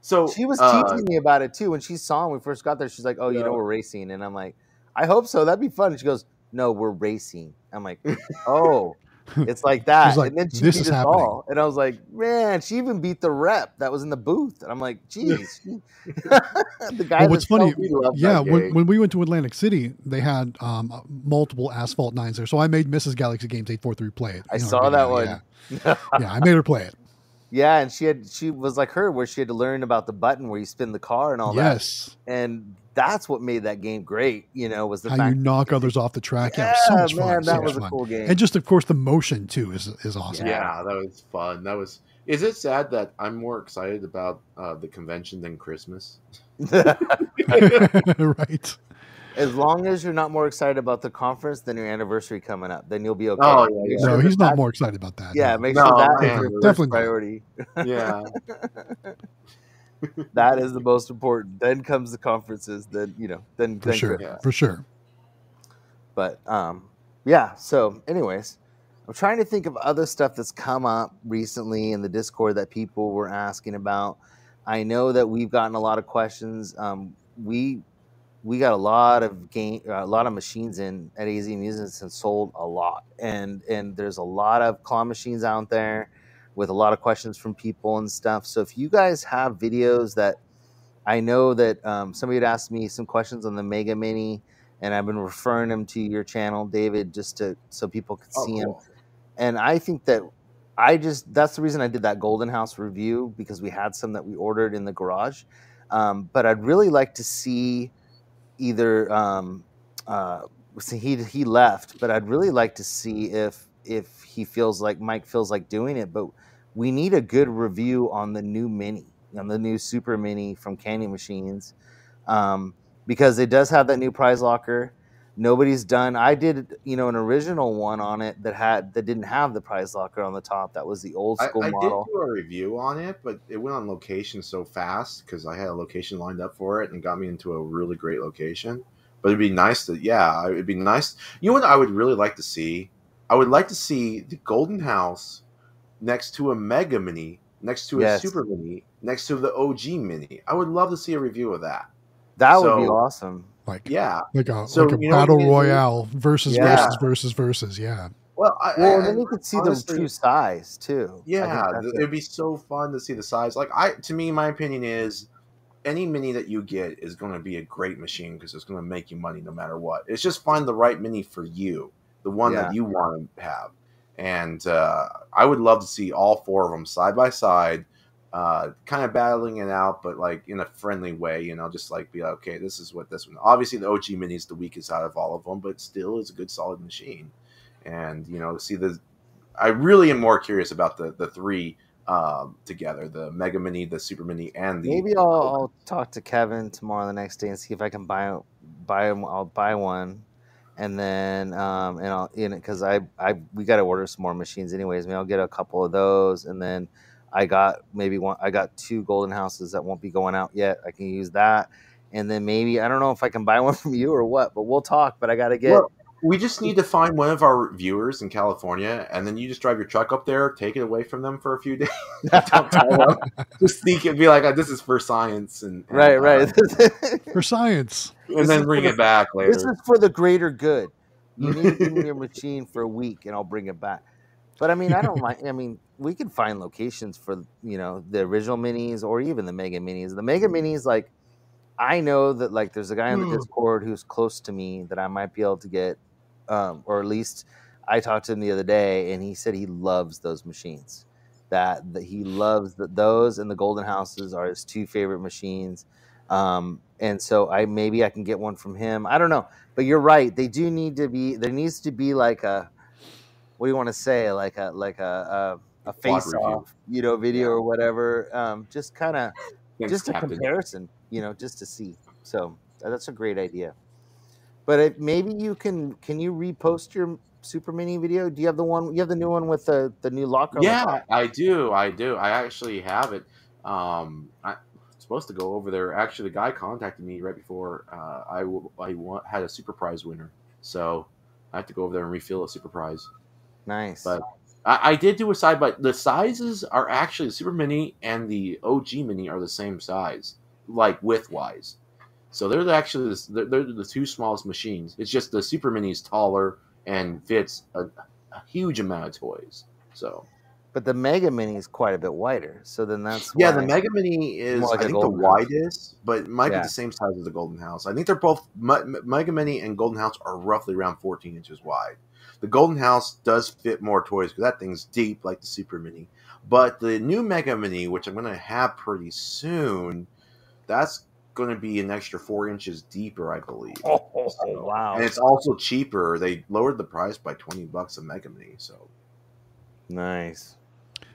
So she was uh, teaching me about it too when she saw when we first got there. She's like, "Oh, you Yeah. know, we're racing," and I'm like, "I hope so. That'd be fun." And she goes, "No, we're racing." I'm like, "Oh, it's like that." Like, and then she "This beat us happening. all, and I was like, "Man, she even beat the rep that was in the booth." And I'm like, "Geez." the guy Well, what's funny, sold me we love yeah, when, when we went to Atlantic City, they had um, uh, multiple asphalt nines there. So I made Mrs. Galaxy Games 843 play it. I saw that one. Yeah. yeah, I made her play it. Yeah, and she had she was like her where she had to learn about the button where you spin the car and all yes. that. Yes. And that's what made that game great, you know, was the How fact you knock others off the track. Yeah, yeah, so much man, fun. so that much was a fun. cool game. And just of course the motion too is is awesome. yeah. that was fun. That was. Is it sad that I'm more excited about uh, the convention than Christmas? right. As long as you're not more excited about the conference than your anniversary coming up, then you'll be okay. Oh, yeah, yeah. sure No, that he's not that- more excited about that. Yeah, no. make No, sure that man, is your definitely priority. Yeah. that is the most important. Then comes the conferences. Then you know. Then for then sure. Christmas. For sure. But um, yeah. So, anyways, I'm trying to think of other stuff that's come up recently in the Discord that people were asking about. I know that we've gotten a lot of questions. Um, we we got a lot of game, a lot of machines in at AZ Amusements and sold a lot. And and there's a lot of claw machines out there with a lot of questions from people and stuff. So if you guys have videos that I know that um, somebody had asked me some questions on the Mega Mini, and I've been referring them to your channel, David, just to so people could Oh, see them. cool. And I think that I just that's the reason I did that Golden House review because we had some that we ordered in the garage. Um, but I'd really like to see either um, uh, he he left, but I'd really like to see if if he feels like Mike feels like doing it. But we need a good review on the new Mini, on the new Super Mini from Candy Machines, um, because it does have that new prize locker. Nobody's done. I did, you know, an original one on it that had that didn't have the prize locker on the top. That was the old I, school I did do a review on it, but it went on location so fast because I had a location lined up for it and got me into a really great location. But it'd be nice to, yeah, it'd be nice. You know what I would really like to see? I would like to see the Golden House next to a Mega Mini, next to a Yes. Super Mini, next to the OG Mini. I would love to see a review of that. That would be awesome. Like Yeah. like a So, like a you know battle you can royale versus Yeah. versus versus versus. Yeah. Well, I, Well, and then you could see honestly- the true size too. Yeah, that's th- it. it'd be so fun to see the size. Like I, to me, my opinion is, any mini that you get is going to be a great machine because it's going to make you money no matter what. It's just find the right mini for you, the one Yeah. that you want to have. And uh, I would love to see all four of them side by side, uh, kind of battling it out, but like in a friendly way. You know, just like be like, okay, this is what this one. Obviously, the OG mini is the weakest out of all of them, but still is a good solid machine. And you know, see the I really am more curious about the the three um, together: the Mega Mini, the Super Mini, and the Maybe I'll, I'll talk to Kevin tomorrow, the next day, and see if I can buy buy I'll buy one, and then um and I'll in it because I I we got to order some more machines anyways. Maybe I'll get a couple of those, and then I got maybe one. I got two golden houses that won't be going out yet. I can use that, and then maybe I don't know if I can buy one from you or what, but we'll talk. But I got to get Well, we just need to find one of our viewers in California, and then you just drive your truck up there, take it away from them for a few days, don't them, just sneak it, be like, oh, "This is for science," and, and, right right. Um, for science. and This then bring for it back later. This is for the greater good. You need to give me your machine for a week, and I'll bring it back. But I mean, I don't mind. I mean, we can find locations for you know the original minis or even the mega minis. The mega minis, like I know that like there's a guy in the Discord who's close to me that I might be able to get, um, or at least I talked to him the other day, and he said he loves those machines. That that he loves that those and the golden houses are his two favorite machines. Um, and so I maybe I can get one from him. I don't know, but you're right. They do need to be. There needs to be like a what do you want to say? Like a like a a, a face off you know, video Yeah. or whatever. Um, just kind of just a comparison, you know, just to see. So that's a great idea. But if, maybe you can can you repost your super mini video? Do you have the one? You have the new one with the the new locker. Yeah, top? I do. I do. I actually have it. Um, I, supposed to go over there. Actually, the guy contacted me right before uh, I w- I wa- had a super prize winner, so I have to go over there and refill a super prize. Nice. But I, I did do a side, but the sizes are actually the super mini and the OG mini are the same size, like width wise. So they're actually the, they're, they're the two smallest machines. It's just the super mini is taller and fits a, a huge amount of toys. So but the mega mini is quite a bit wider. So then that's yeah, the Mega Mini is like I think the House. widest, but it might Yeah. be the same size as the Golden House. I think they're both Me- Mega Mini and Golden House are roughly around 14 inches wide. The Golden House does fit more toys because that thing's deep like the Super Mini. But the new Mega Mini, which I'm going to have pretty soon, that's going to be an extra four inches deeper, I believe. Oh, So- wow. And it's also cheaper. They lowered the price by 20 bucks a Mega Mini. So nice.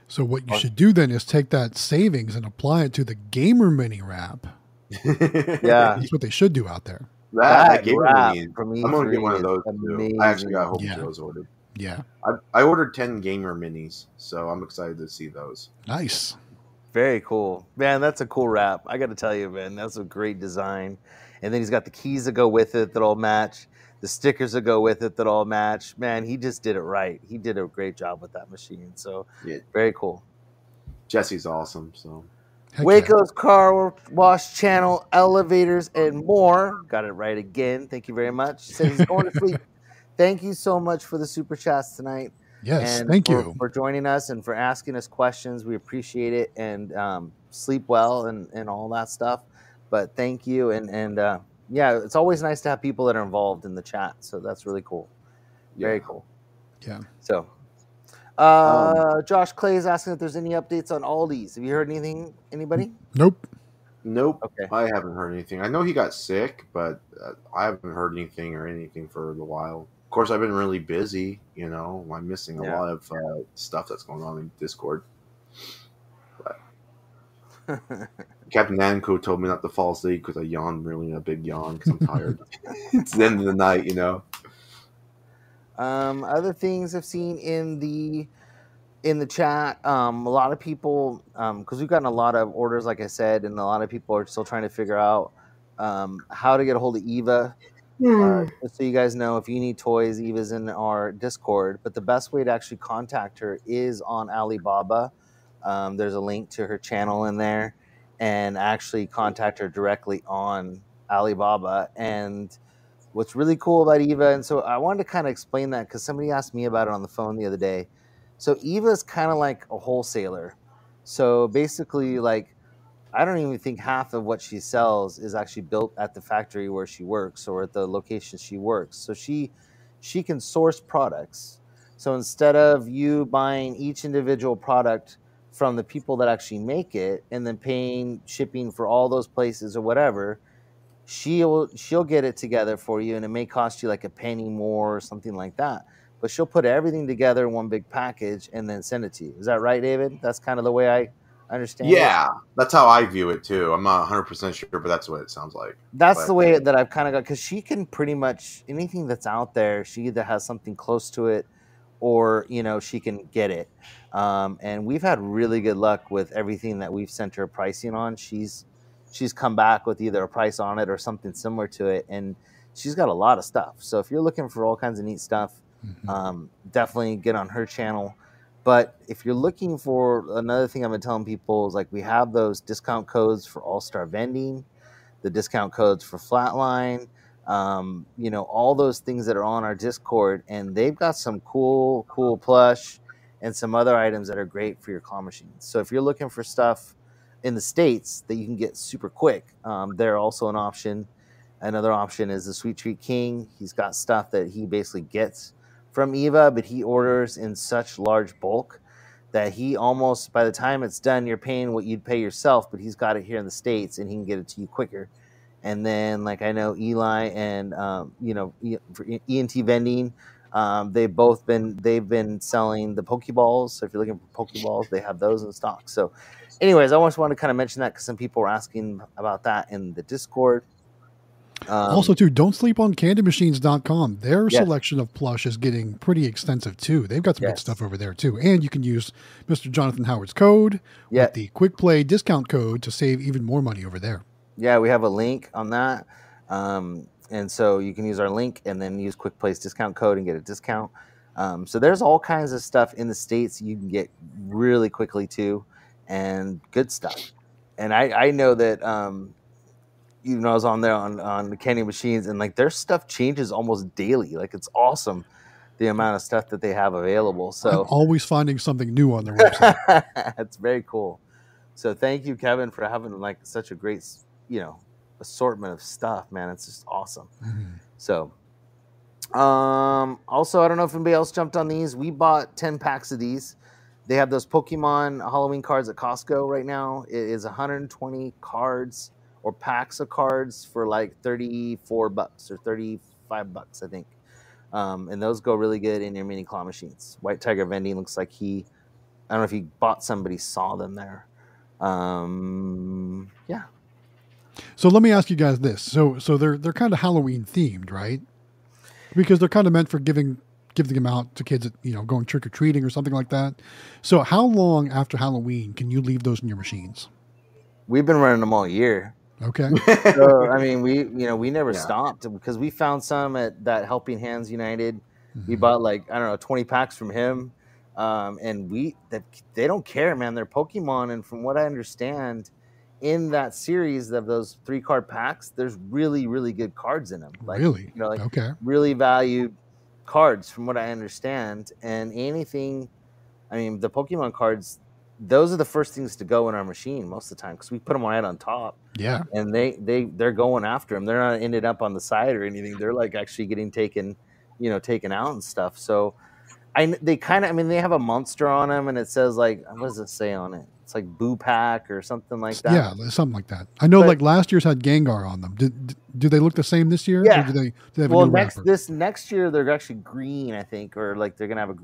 So what you should do then is take that savings and apply it to the gamer mini wrap. Yeah. That's what they should do out there. That, that Gamer wrap Mini, from I'm going to get one of is those too. I actually got a whole bunch Yeah. of those ordered. Yeah. I, I ordered 10 gamer minis, so I'm excited to see those. Nice. Very cool, man. That's a cool wrap. I got to tell you, man, that's a great design. And then he's got the keys that go with it that all match, the stickers that go with it that all match. Man, he just did it right. He did a great job with that machine. So Yeah. very cool. Jesse's awesome, so Heck yeah. Waco's car wash channel, elevators, and more. Got it right again. Thank you very much. Said he's going to sleep. Thank you so much for the super chats tonight. Yes. and Thank for, you. for joining us and for asking us questions. We appreciate it and um, sleep well and, and all that stuff. But thank you and and uh, yeah, it's always nice to have people that are involved in the chat. So that's really cool. Very cool. Yeah. So, uh, Josh Clay is asking if there's any updates on Aldi's. Have you heard anything? Anybody? Nope. Nope, Okay. I haven't heard anything. I know he got sick, but uh, I haven't heard anything or anything for a while. Of course, I've been really busy. You know, I'm missing a Yeah. lot of uh, stuff that's going on in Discord. Captain Nanko told me not to fall asleep because I yawned really a big yawn because I'm tired. it's the end of the night, you know. Um, other things I've seen in the in the chat, um, a lot of people because we've gotten a lot of orders, like I said, and a lot of people are still trying to figure out um, how to get a hold of Eva. Uh, just so you guys know, if you need toys, Eva's in our Discord. But the best way to actually contact her is on Alibaba. Um, there's a link to her channel in there, and actually contact her directly on Alibaba. And what's really cool about Eva, and so I wanted to kind of explain that because somebody asked me about it on the phone the other day. So Eva is kind of like a wholesaler. So basically, like I don't even think half of what she sells is actually built at the factory where she works or at the location she works. So she she can source products. So instead of you buying each individual product from the people that actually make it and then paying shipping for all those places or whatever, she'll she'll get it together for you and it may cost you like a penny more or something like that. But she'll put everything together in one big package and then send it to you. Is that right, David? That's kind of the way I understand it. Yeah, that's how I view it too. I'm not 100 percent sure, but that's what it sounds like. That's But- the way that I've kind of got because she can pretty much anything that's out there. She either has something close to it, or you know she can get it. Um, and we've had really good luck with everything that we've sent her pricing on. She's she's come back with either a price on it or something similar to it, and she's got a lot of stuff. So if you're looking for all kinds of neat stuff, Mhm. um, definitely get on her channel. But if you're looking for another thing, I've been telling people is like we have those discount codes for All Star Vending, the discount codes for Flatline, um, you know, all those things that are on our Discord, and they've got some cool, cool plush and some other items that are great for your claw machines. So if you're looking for stuff in the states that you can get super quick, um, they're also an option. Another option is the Sweet Treat King. He's got stuff that he basically gets from Eva, but he orders in such large bulk that he almost by the time it's done, you're paying what you'd pay yourself, but he's got it here in the states and he can get it to you quicker. And then, like I know Eli and um, you know E- ENT vending, um, they've both been they've been selling the Pokeballs. So if you're looking for Pokeballs, they have those in stock. So, anyways, I just wanted to kind of mention that because some people were asking about that in the Discord. Um, also, too, don't sleep on candymachines.com. Their Yes. selection of plush is getting pretty extensive, too. They've got some good stuff over there, too. And you can use Mr. Jonathan Howard's code yeah, with the quick play discount code to save even more money over there. Yeah, we have a link on that. Um, and so you can use our link and then use Quick Play discount code and get a discount. Um, so there's all kinds of stuff in the States you can get really quickly too and good stuff. And I, I know that, um, even though I was on there on, on the candy machines and like their stuff changes almost daily. Like it's awesome the amount of stuff that they have available. So I'm always finding something new on their website. That's very cool. So thank you, Kevin, for having like such a great, you know, assortment of stuff, man. It's just awesome. Mhm. So, um, also, I don't know if anybody else jumped on these. We bought ten packs of these. They have those Pokemon Halloween cards at Costco right now. It is 120 cards or packs of cards for like 34 bucks or 35 bucks, I think. Um, and those go really good in your mini claw machines. White Tiger Vending looks like he, I don't know if he bought somebody saw them there. Um, yeah, So let me ask you guys this. So so they're they're kind of Halloween themed, right? Because they're kind of meant for giving giving them out to kids, you know, going trick or treating or something like that. So how long after Halloween can you leave those in your machines? we've been running them all year. Okay. so I mean, we you know we never Yeah. stopped because we found some at that Helping Hands United. We Mhm. bought like I don't know twenty packs from him, um, and we they, they don't care, man. They're Pokemon, and from what I understand, in that series of those three card packs, there's really really good cards in them. Like really? you know, like okay. really valued cards from what I understand. And anything, I mean, the Pokemon cards, those are the first things to go in our machine most of the time because we put them right on top Yeah. and they they they're going after them. They're not ended up on the side or anything. They're like actually getting taken, you know, taken out and stuff. So I they kind of I mean they have a monster on them and it says like what does it say on it? It's like Boo Pack or something like that. Yeah, something like that. I know But- like last year's had Gengar on them. Did, do they look the same this year? Yeah. Or do they do they have well a new next wrapper? this next year they're actually green i think or like they're gonna have a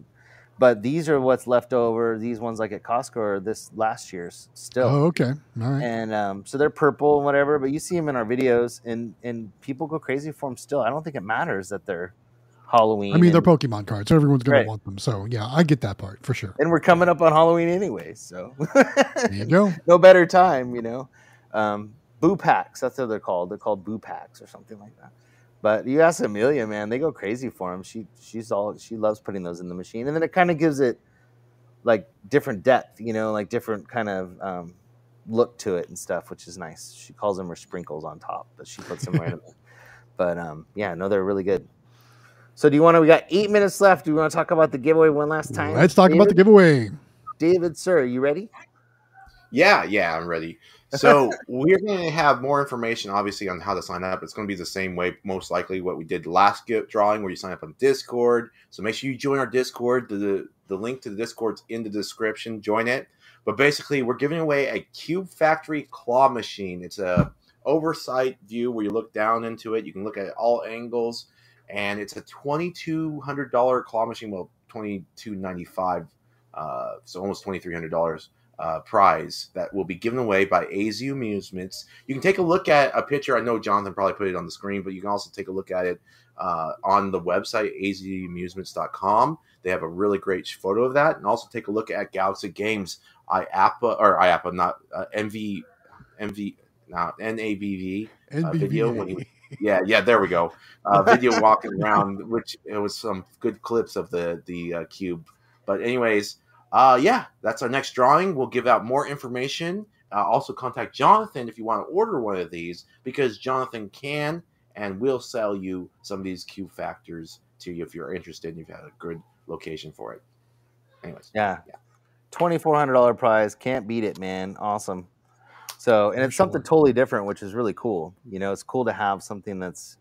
But these are what's left over. These ones like at Costco are this last year's still. Oh, okay. All right. And um, so they're purple and whatever, but you see them in our videos, and and people go crazy for them still. I don't think it matters that they're Halloween. I mean, they're and, Pokemon cards. So everyone's going Right. to want them. So, yeah, I get that part for sure. and we're coming up on Halloween anyway, so There you go. no better time, you know. Um, boo packs, that's what they're called. They're called boo packs or something like that. But you ask Emelia, man, they go crazy for them. She she's all she loves putting those in the machine, and then it kind of gives it like different depth, you know, like different kind of um, look to it and stuff, which is nice. She calls them her sprinkles on top, but she puts them right in there. But um, yeah, no, they're really good. So do you want to? We got eight minutes left. Do you want to talk about the giveaway one last time? Let's talk about the giveaway. David, sir, you ready? Yeah, yeah, I'm ready. So we're going to have more information, obviously, on how to sign up. It's going to be the same way, most likely, what we did last gift drawing, where you sign up on Discord. So make sure you join our Discord. The the link to the Discord's in the description. Join it. But basically, we're giving away a Cube Factory claw machine. It's a oversight view where you look down into it. You can look at all angles, and it's a twenty two hundred dollar claw machine. Well, twenty two ninety five, uh, so almost twenty three hundred dollars uh, prize that will be given away by AZ Amusements. You can take a look at a picture. I know Jonathan probably put it on the screen, but you can also take a look at it uh, on the website azamusements.com. They have a really great photo of that, and also take a look at Galaxy Games IAAPA or IAAPA, not uh, MV MV, not NABV uh, video when NBA. Yeah, yeah, there we go. Uh, video walking around, which it was some good clips of the the uh, cube. But anyways, uh, yeah, that's our next drawing. We'll give out more information. Uh, also, contact Jonathan if you want to order one of these because Jonathan can and will sell you some of these cube factors to you if you're interested and you've had a good location for it. Anyways, Yeah. Yeah. Twenty four hundred dollar prize. Can't beat it, man. Awesome. So and For it's something totally different, which is really cool. You know, it's cool to have something that's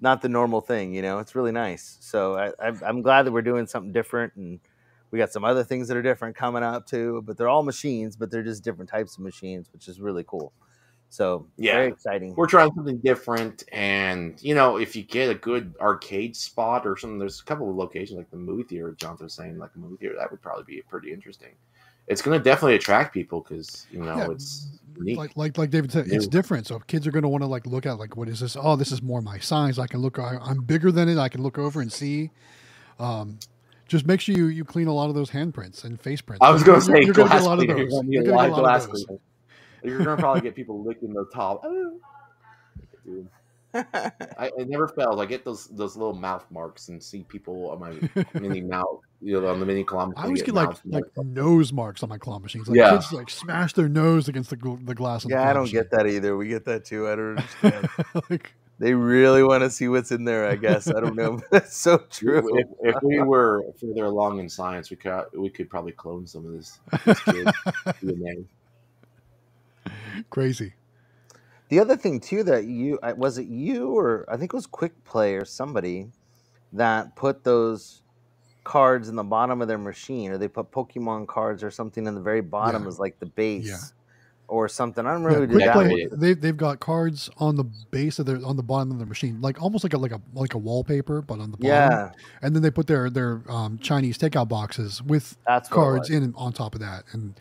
not the normal thing. You know, it's really nice. So I, I'm glad that we're doing something different, and we got some other things that are different coming up too. But they're all machines, but they're just different types of machines, which is really cool. So Yeah. very exciting. we're trying something different and you know if you get a good arcade spot or something there's a couple of locations like the movie theater jonathan was saying like a movie theater that would probably be pretty interesting it's going to definitely attract people because you know Yeah, it's Like, like like David said, it's different. So kids are going to want to like look at like what is this? Oh, this is more my size. I can look. I, I'm bigger than it. I can look over and see. Um, just make sure you, you clean a lot of those handprints and face prints. i was going to say you're gonna get a lot of those. You're gonna You're gonna lot get a lot glass of those. you're going to probably get people licking the top Oh. Dude, I, it never fails. I get those those little mouth marks and see people on my mini mouth, you know, on the mini kilometer. I always get like like nose marks on my claw machines. Like Yeah. kids like smash their nose against the the glass. On the yeah, I don't machine. get that either. We get that too. I don't understand. like, they really want to see what's in there. I guess I don't know. That's so true. If, if we were further along in science, we could we could probably clone some of this, this kid DNA. crazy. The other thing too that you uh, was it you or I think it was Quick Play or somebody that put those cards in the bottom of their machine, or they put Pokemon cards or something in the very bottom Yeah. as like the base, Yeah. or something. I don't remember Yeah, who did that. play. one. one. They they've got cards on the base of their on the bottom of their machine, like almost like a like a like a wallpaper, but on the bottom. Yeah, And then they put their their um, Chinese takeout boxes with that's cards in on top of that. And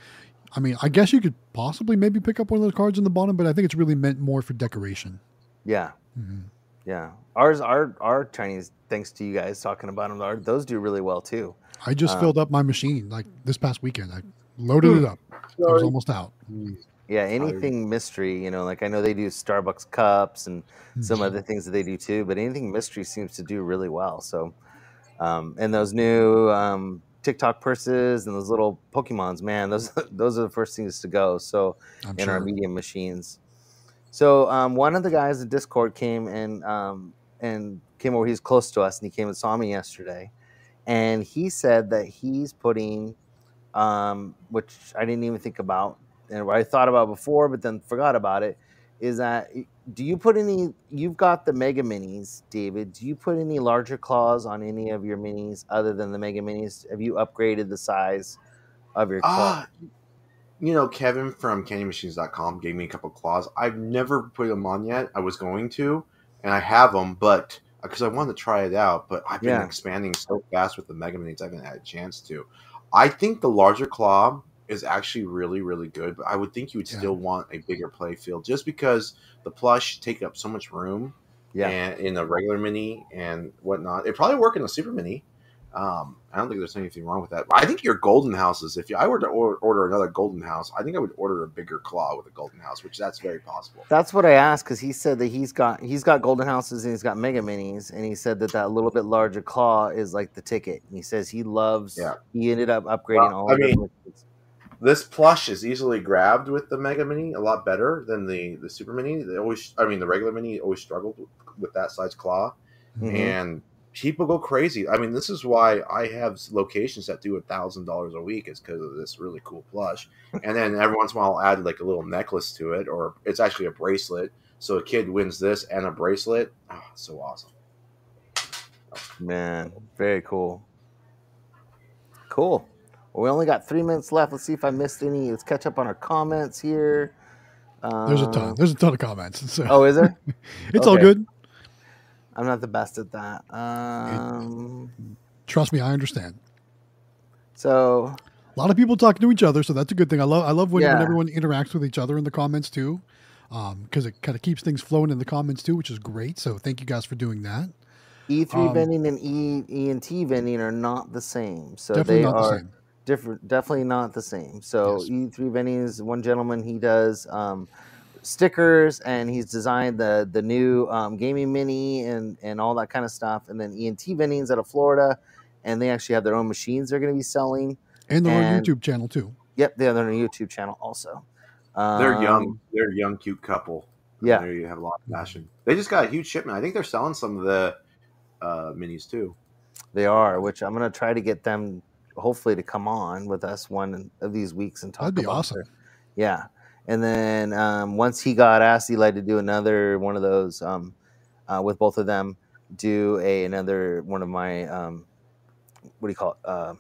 I mean, I guess you could possibly maybe pick up one of those cards in the bottom, but I think it's really meant more for decoration. Yeah, hmm yeah. Ours, our our Chinese, thanks to you guys talking about them, our, those do really well too. I just Um, filled up my machine like this past weekend. I loaded it up. I was almost out. Yeah, Tired. anything mystery, you know, like I know they do Starbucks cups and some Mhm. other things that they do too, but anything mystery seems to do really well. So, um, and those new um, TikTok purses and those little Pokemons, man, those those are the first things to go. So, I'm in sure. our medium machines. So, um, one of the guys in Discord came and um, and came over. He's close to us, and he came and saw me yesterday, and he said that he's putting, um, which I didn't even think about, and what I thought about before, but then forgot about it. Is that do you put any? You've got the Mega Minis, David. Do you put any larger claws on any of your minis other than the Mega Minis? Have you upgraded the size of your claw? Ah, you know, Kevin from CandyMachines.com gave me a couple claws. I've never put them on yet. I was going to, and I have them, but uh, because I wanted to try it out, but I've been Yeah. expanding so fast with the Mega Minis, I haven't had a chance to. I think the larger claw is actually really, really good, but I would think you would Yeah. still want a bigger play field just because the plush take up so much room Yeah. and in a regular mini and whatnot. It probably work in a super mini. Um, I don't think there's anything wrong with that. I think your golden houses, if I were to or- order another golden house, I think I would order a bigger claw with a golden house, which that's very possible. That's what I asked because he said that he's got he's got golden houses and he's got mega minis, and he said that that little bit larger claw is like the ticket. And he says he loves. Yeah. He ended up upgrading Well, all. I of mean. This plush is easily grabbed with the Mega Mini a lot better than the the Super Mini. They always, I mean, the regular Mini always struggled with, with that size claw, Mhm. and people go crazy. I mean, this is why I have locations that do a thousand dollars a week is because of this really cool plush. and then every once in a while, I'll add like a little necklace to it, or it's actually a bracelet. So a kid wins this and a bracelet. Oh, so awesome. Man, very cool. Cool. Well, we only got three minutes left. Let's see if I missed any. Let's catch up on our comments here. There's a ton. Um, There's a ton of comments. So Oh, is there? it's all good. I'm not the best at that. Um, Trust me, I understand. so A lot of people talking to each other, so that's a good thing. I love I love when, when everyone interacts with each other in the comments too, because it kind of keeps things flowing in the comments too, which is great. So thank you guys for doing that. E3 Um, E vending and E E and T vending are not the same. So Definitely they not are the same. different. Definitely not the same. So Yes. E3 vending is one gentleman. He does um, stickers and he's designed the the new um, gaming mini and and all that kind of stuff. And then E and T vending's out of Florida, and they actually have their own machines they're going to be selling. And they're on YouTube channel too. Yep, they have their own YouTube channel also. They're young. Um, They're a young, cute couple. Yeah. There you have a lot of passion. They just got a huge shipment. I think they're selling some of the uh, minis too. They are, which I'm going to try to get them, hopefully, to come on with us one of these weeks and talk That'd be about awesome. their- Yeah, and then um, once he got asked Eli to do another one of those um, uh, with both of them, do a another one of my um, what do you call it? Uh,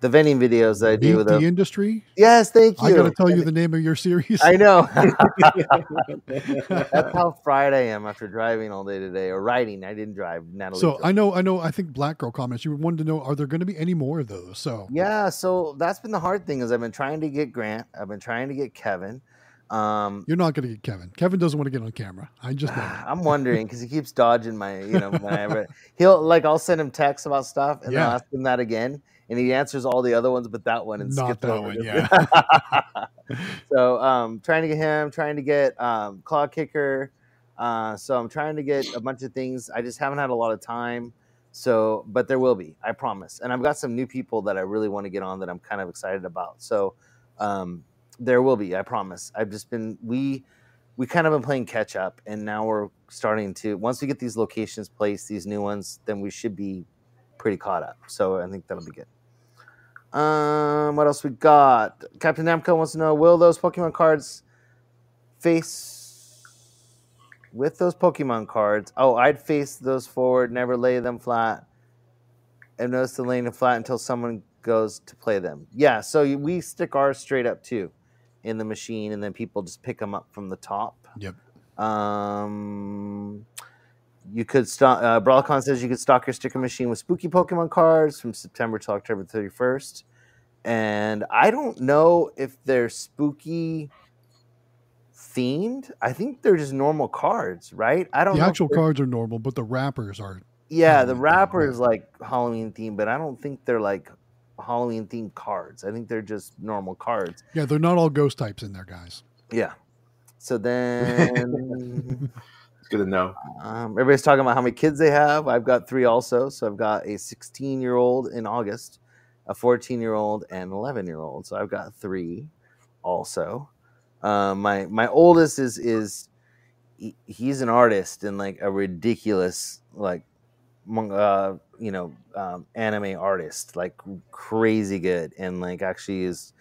the vending videos that I do with the industry. Yes, thank you. I got to tell you the name of your series. I know. That's how fried I am after driving all day today or riding. I didn't drive. Natalie. so. I know, I know. I think Black Girl comments. You wanted to know, are there going to be any more of those? So Yeah, so that's been the hard thing is I've been trying to get Grant, I've been trying to get Kevin. Um, you're not going to get Kevin. Kevin doesn't want to get on camera. I just. I'm wondering because he keeps dodging my, you know, whenever he'll like I'll send him texts about stuff and Yeah. I'll ask him that again, and he answers all the other ones but that one and Not skips that over one, yeah. so um, trying to get him, trying to get um, Claw Kicker. Uh, so I'm trying to get a bunch of things. I just haven't had a lot of time. So, but there will be, I promise. And I've got some new people that I really want to get on that I'm kind of excited about. So, um, there will be, I promise. I've just been we we kind of been playing catch up, and now we're starting to. Once we get these locations placed, these new ones, then we should be pretty caught up. So I think that'll be good. Um, what else we got? Captain Namco wants to know: Will those Pokemon cards face with those Pokemon cards? Oh, I'd face those forward, never lay them flat, and notice the laying them flat until someone goes to play them. Yeah, so we stick ours straight up too in the machine, and then people just pick them up from the top. Yep. Um, you could stock. Uh, Brawlcon says you could stock your sticker machine with spooky Pokemon cards from September to October thirty first, and I don't know if they're spooky themed. I think they're just normal cards, right? I don't. The actual cards are normal, but the wrappers are. Yeah, the Halloween themed, wrapper is like Halloween themed, but I don't think they're like Halloween themed cards. I think they're just normal cards. Yeah, they're not all ghost types in there, guys. Yeah. So then. It's good to know. Um, everybody's talking about how many kids they have. I've got three also. So I've got a 16 year old in August, a 14 year old, and 11 year old. So I've got three also. Um, my my oldest is is he, he's an artist and like a ridiculous like uh, you know um, anime artist, like crazy good, and like actually is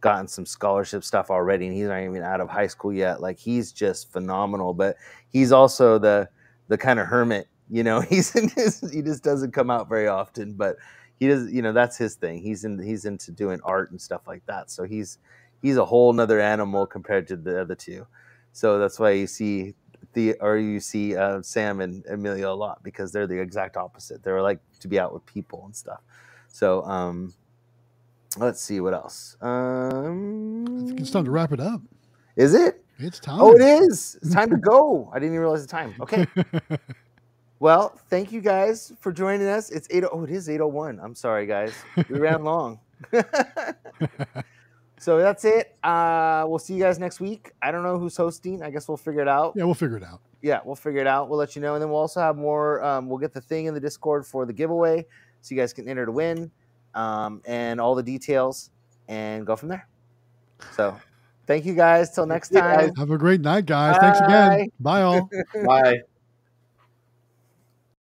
gotten some scholarship stuff already, and he's not even out of high school yet. Like he's just phenomenal, but he's also the the kind of hermit, you know. He's in his, he just doesn't come out very often, but he does, you know, that's his thing. He's in he's into doing art and stuff like that. So he's he's a whole nother animal compared to the other two. So that's why you see the or you see uh, Sam and Emelia a lot because they're the exact opposite. They're like to be out with people and stuff. So um, let's see what else. Um, I think it's time to wrap it up. is it? It's time. Oh, it is. It's time to go. I didn't even realize the time. Okay. Well, thank you guys for joining us. It's eight. Oh, it is eight oh one. I'm sorry, guys. We ran long. so that's it. Uh, we'll see you guys next week. I don't know who's hosting. I guess we'll figure it out. yeah, we'll figure it out. Yeah, we'll figure it out. We'll let you know, and then we'll also have more. Um, we'll get the thing in the Discord for the giveaway, so you guys can enter to win, um, and all the details, and go from there. So, thank you guys. Till next time. Have a great night, guys. Thanks again. Bye, all. Bye.